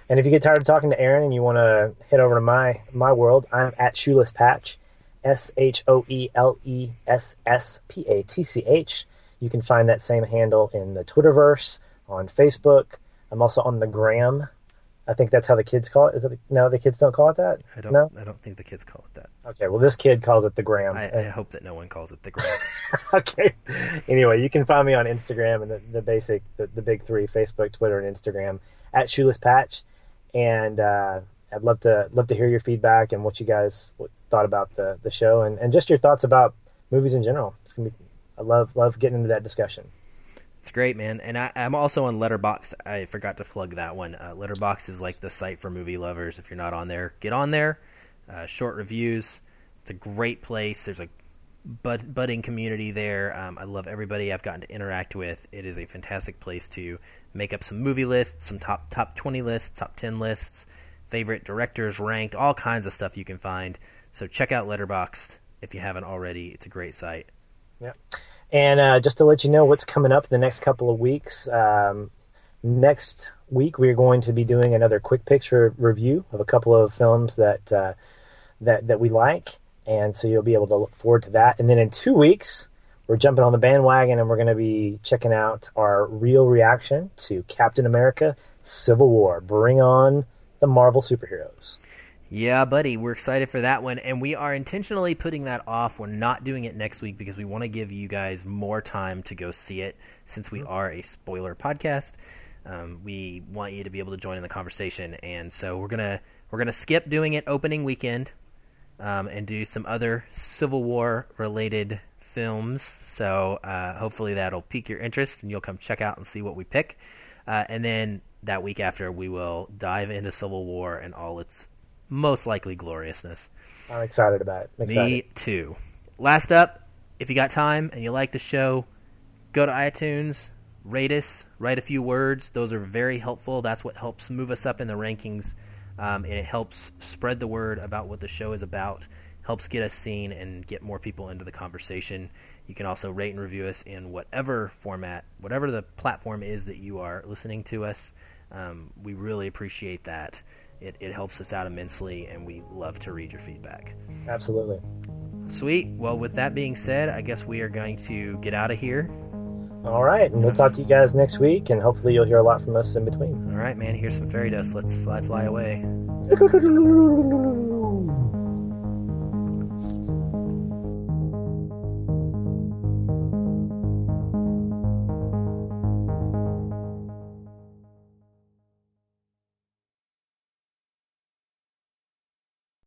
And if you get tired of talking to Aaron and you want to head over to my my world, I'm at Shoeless Patch, S H O E L E S S P A T C H. You can find that same handle in the Twitterverse, on Facebook. I'm also on the Gram. I think that's how the kids call it. Is it no? The kids don't call it that.
I don't.
No?
I don't think the kids call it that.
Okay. Well, this kid calls it the Gram.
I, I hope that no one calls it the gram. (laughs)
okay. Anyway, you can find me on Instagram and the, the basic, the, the big three: Facebook, Twitter, and Instagram at Shoeless Patch. And uh, I'd love to love to hear your feedback and what you guys thought about the the show and, and just your thoughts about movies in general. It's gonna be. I love love getting into that discussion.
It's great, man. And I, I'm also on Letterboxd. I forgot to plug that one. Uh, Letterboxd is like the site for movie lovers. If you're not on there, get on there. Uh, short reviews. It's a great place. There's a bud- budding community there. Um, I love everybody I've gotten to interact with. It is a fantastic place to make up some movie lists, some top top 20 lists, top 10 lists, favorite directors ranked, all kinds of stuff you can find. So check out Letterboxd if you haven't already. It's a great site.
Yeah. And uh, just to let you know what's coming up in the next couple of weeks, um, next week we're going to be doing another quick picture review of a couple of films that uh, that that we like, and so you'll be able to look forward to that. And then in two weeks, we're jumping on the bandwagon and we're going to be checking out our real reaction to Captain America: Civil War. Bring on the Marvel superheroes.
Yeah, buddy, we're excited for that one, and we are intentionally putting that off. We're not doing it next week because we want to give you guys more time to go see it. Since we are a spoiler podcast, um, we want you to be able to join in the conversation, and so we're gonna we're gonna skip doing it opening weekend, um, and do some other Civil War related films. So uh, hopefully that'll pique your interest, and you'll come check out and see what we pick. Uh, and then that week after, we will dive into Civil War and all its most likely gloriousness.
I'm excited about it. I'm excited.
Me too. Last up, if you got time and you like the show, go to iTunes, rate us, write a few words. Those are very helpful. That's what helps move us up in the rankings, um, and it helps spread the word about what the show is about. Helps get us seen and get more people into the conversation. You can also rate and review us in whatever format, whatever the platform is that you are listening to us. Um, we really appreciate that. It, it helps us out immensely, and we love to read your feedback.
Absolutely.
Sweet. Well, with that being said, I guess we are going to get out of here.
All right, and we'll talk to you guys next week, and hopefully you'll hear a lot from us in between.
All right, man. Here's some fairy dust. Let's fly, fly away. (laughs)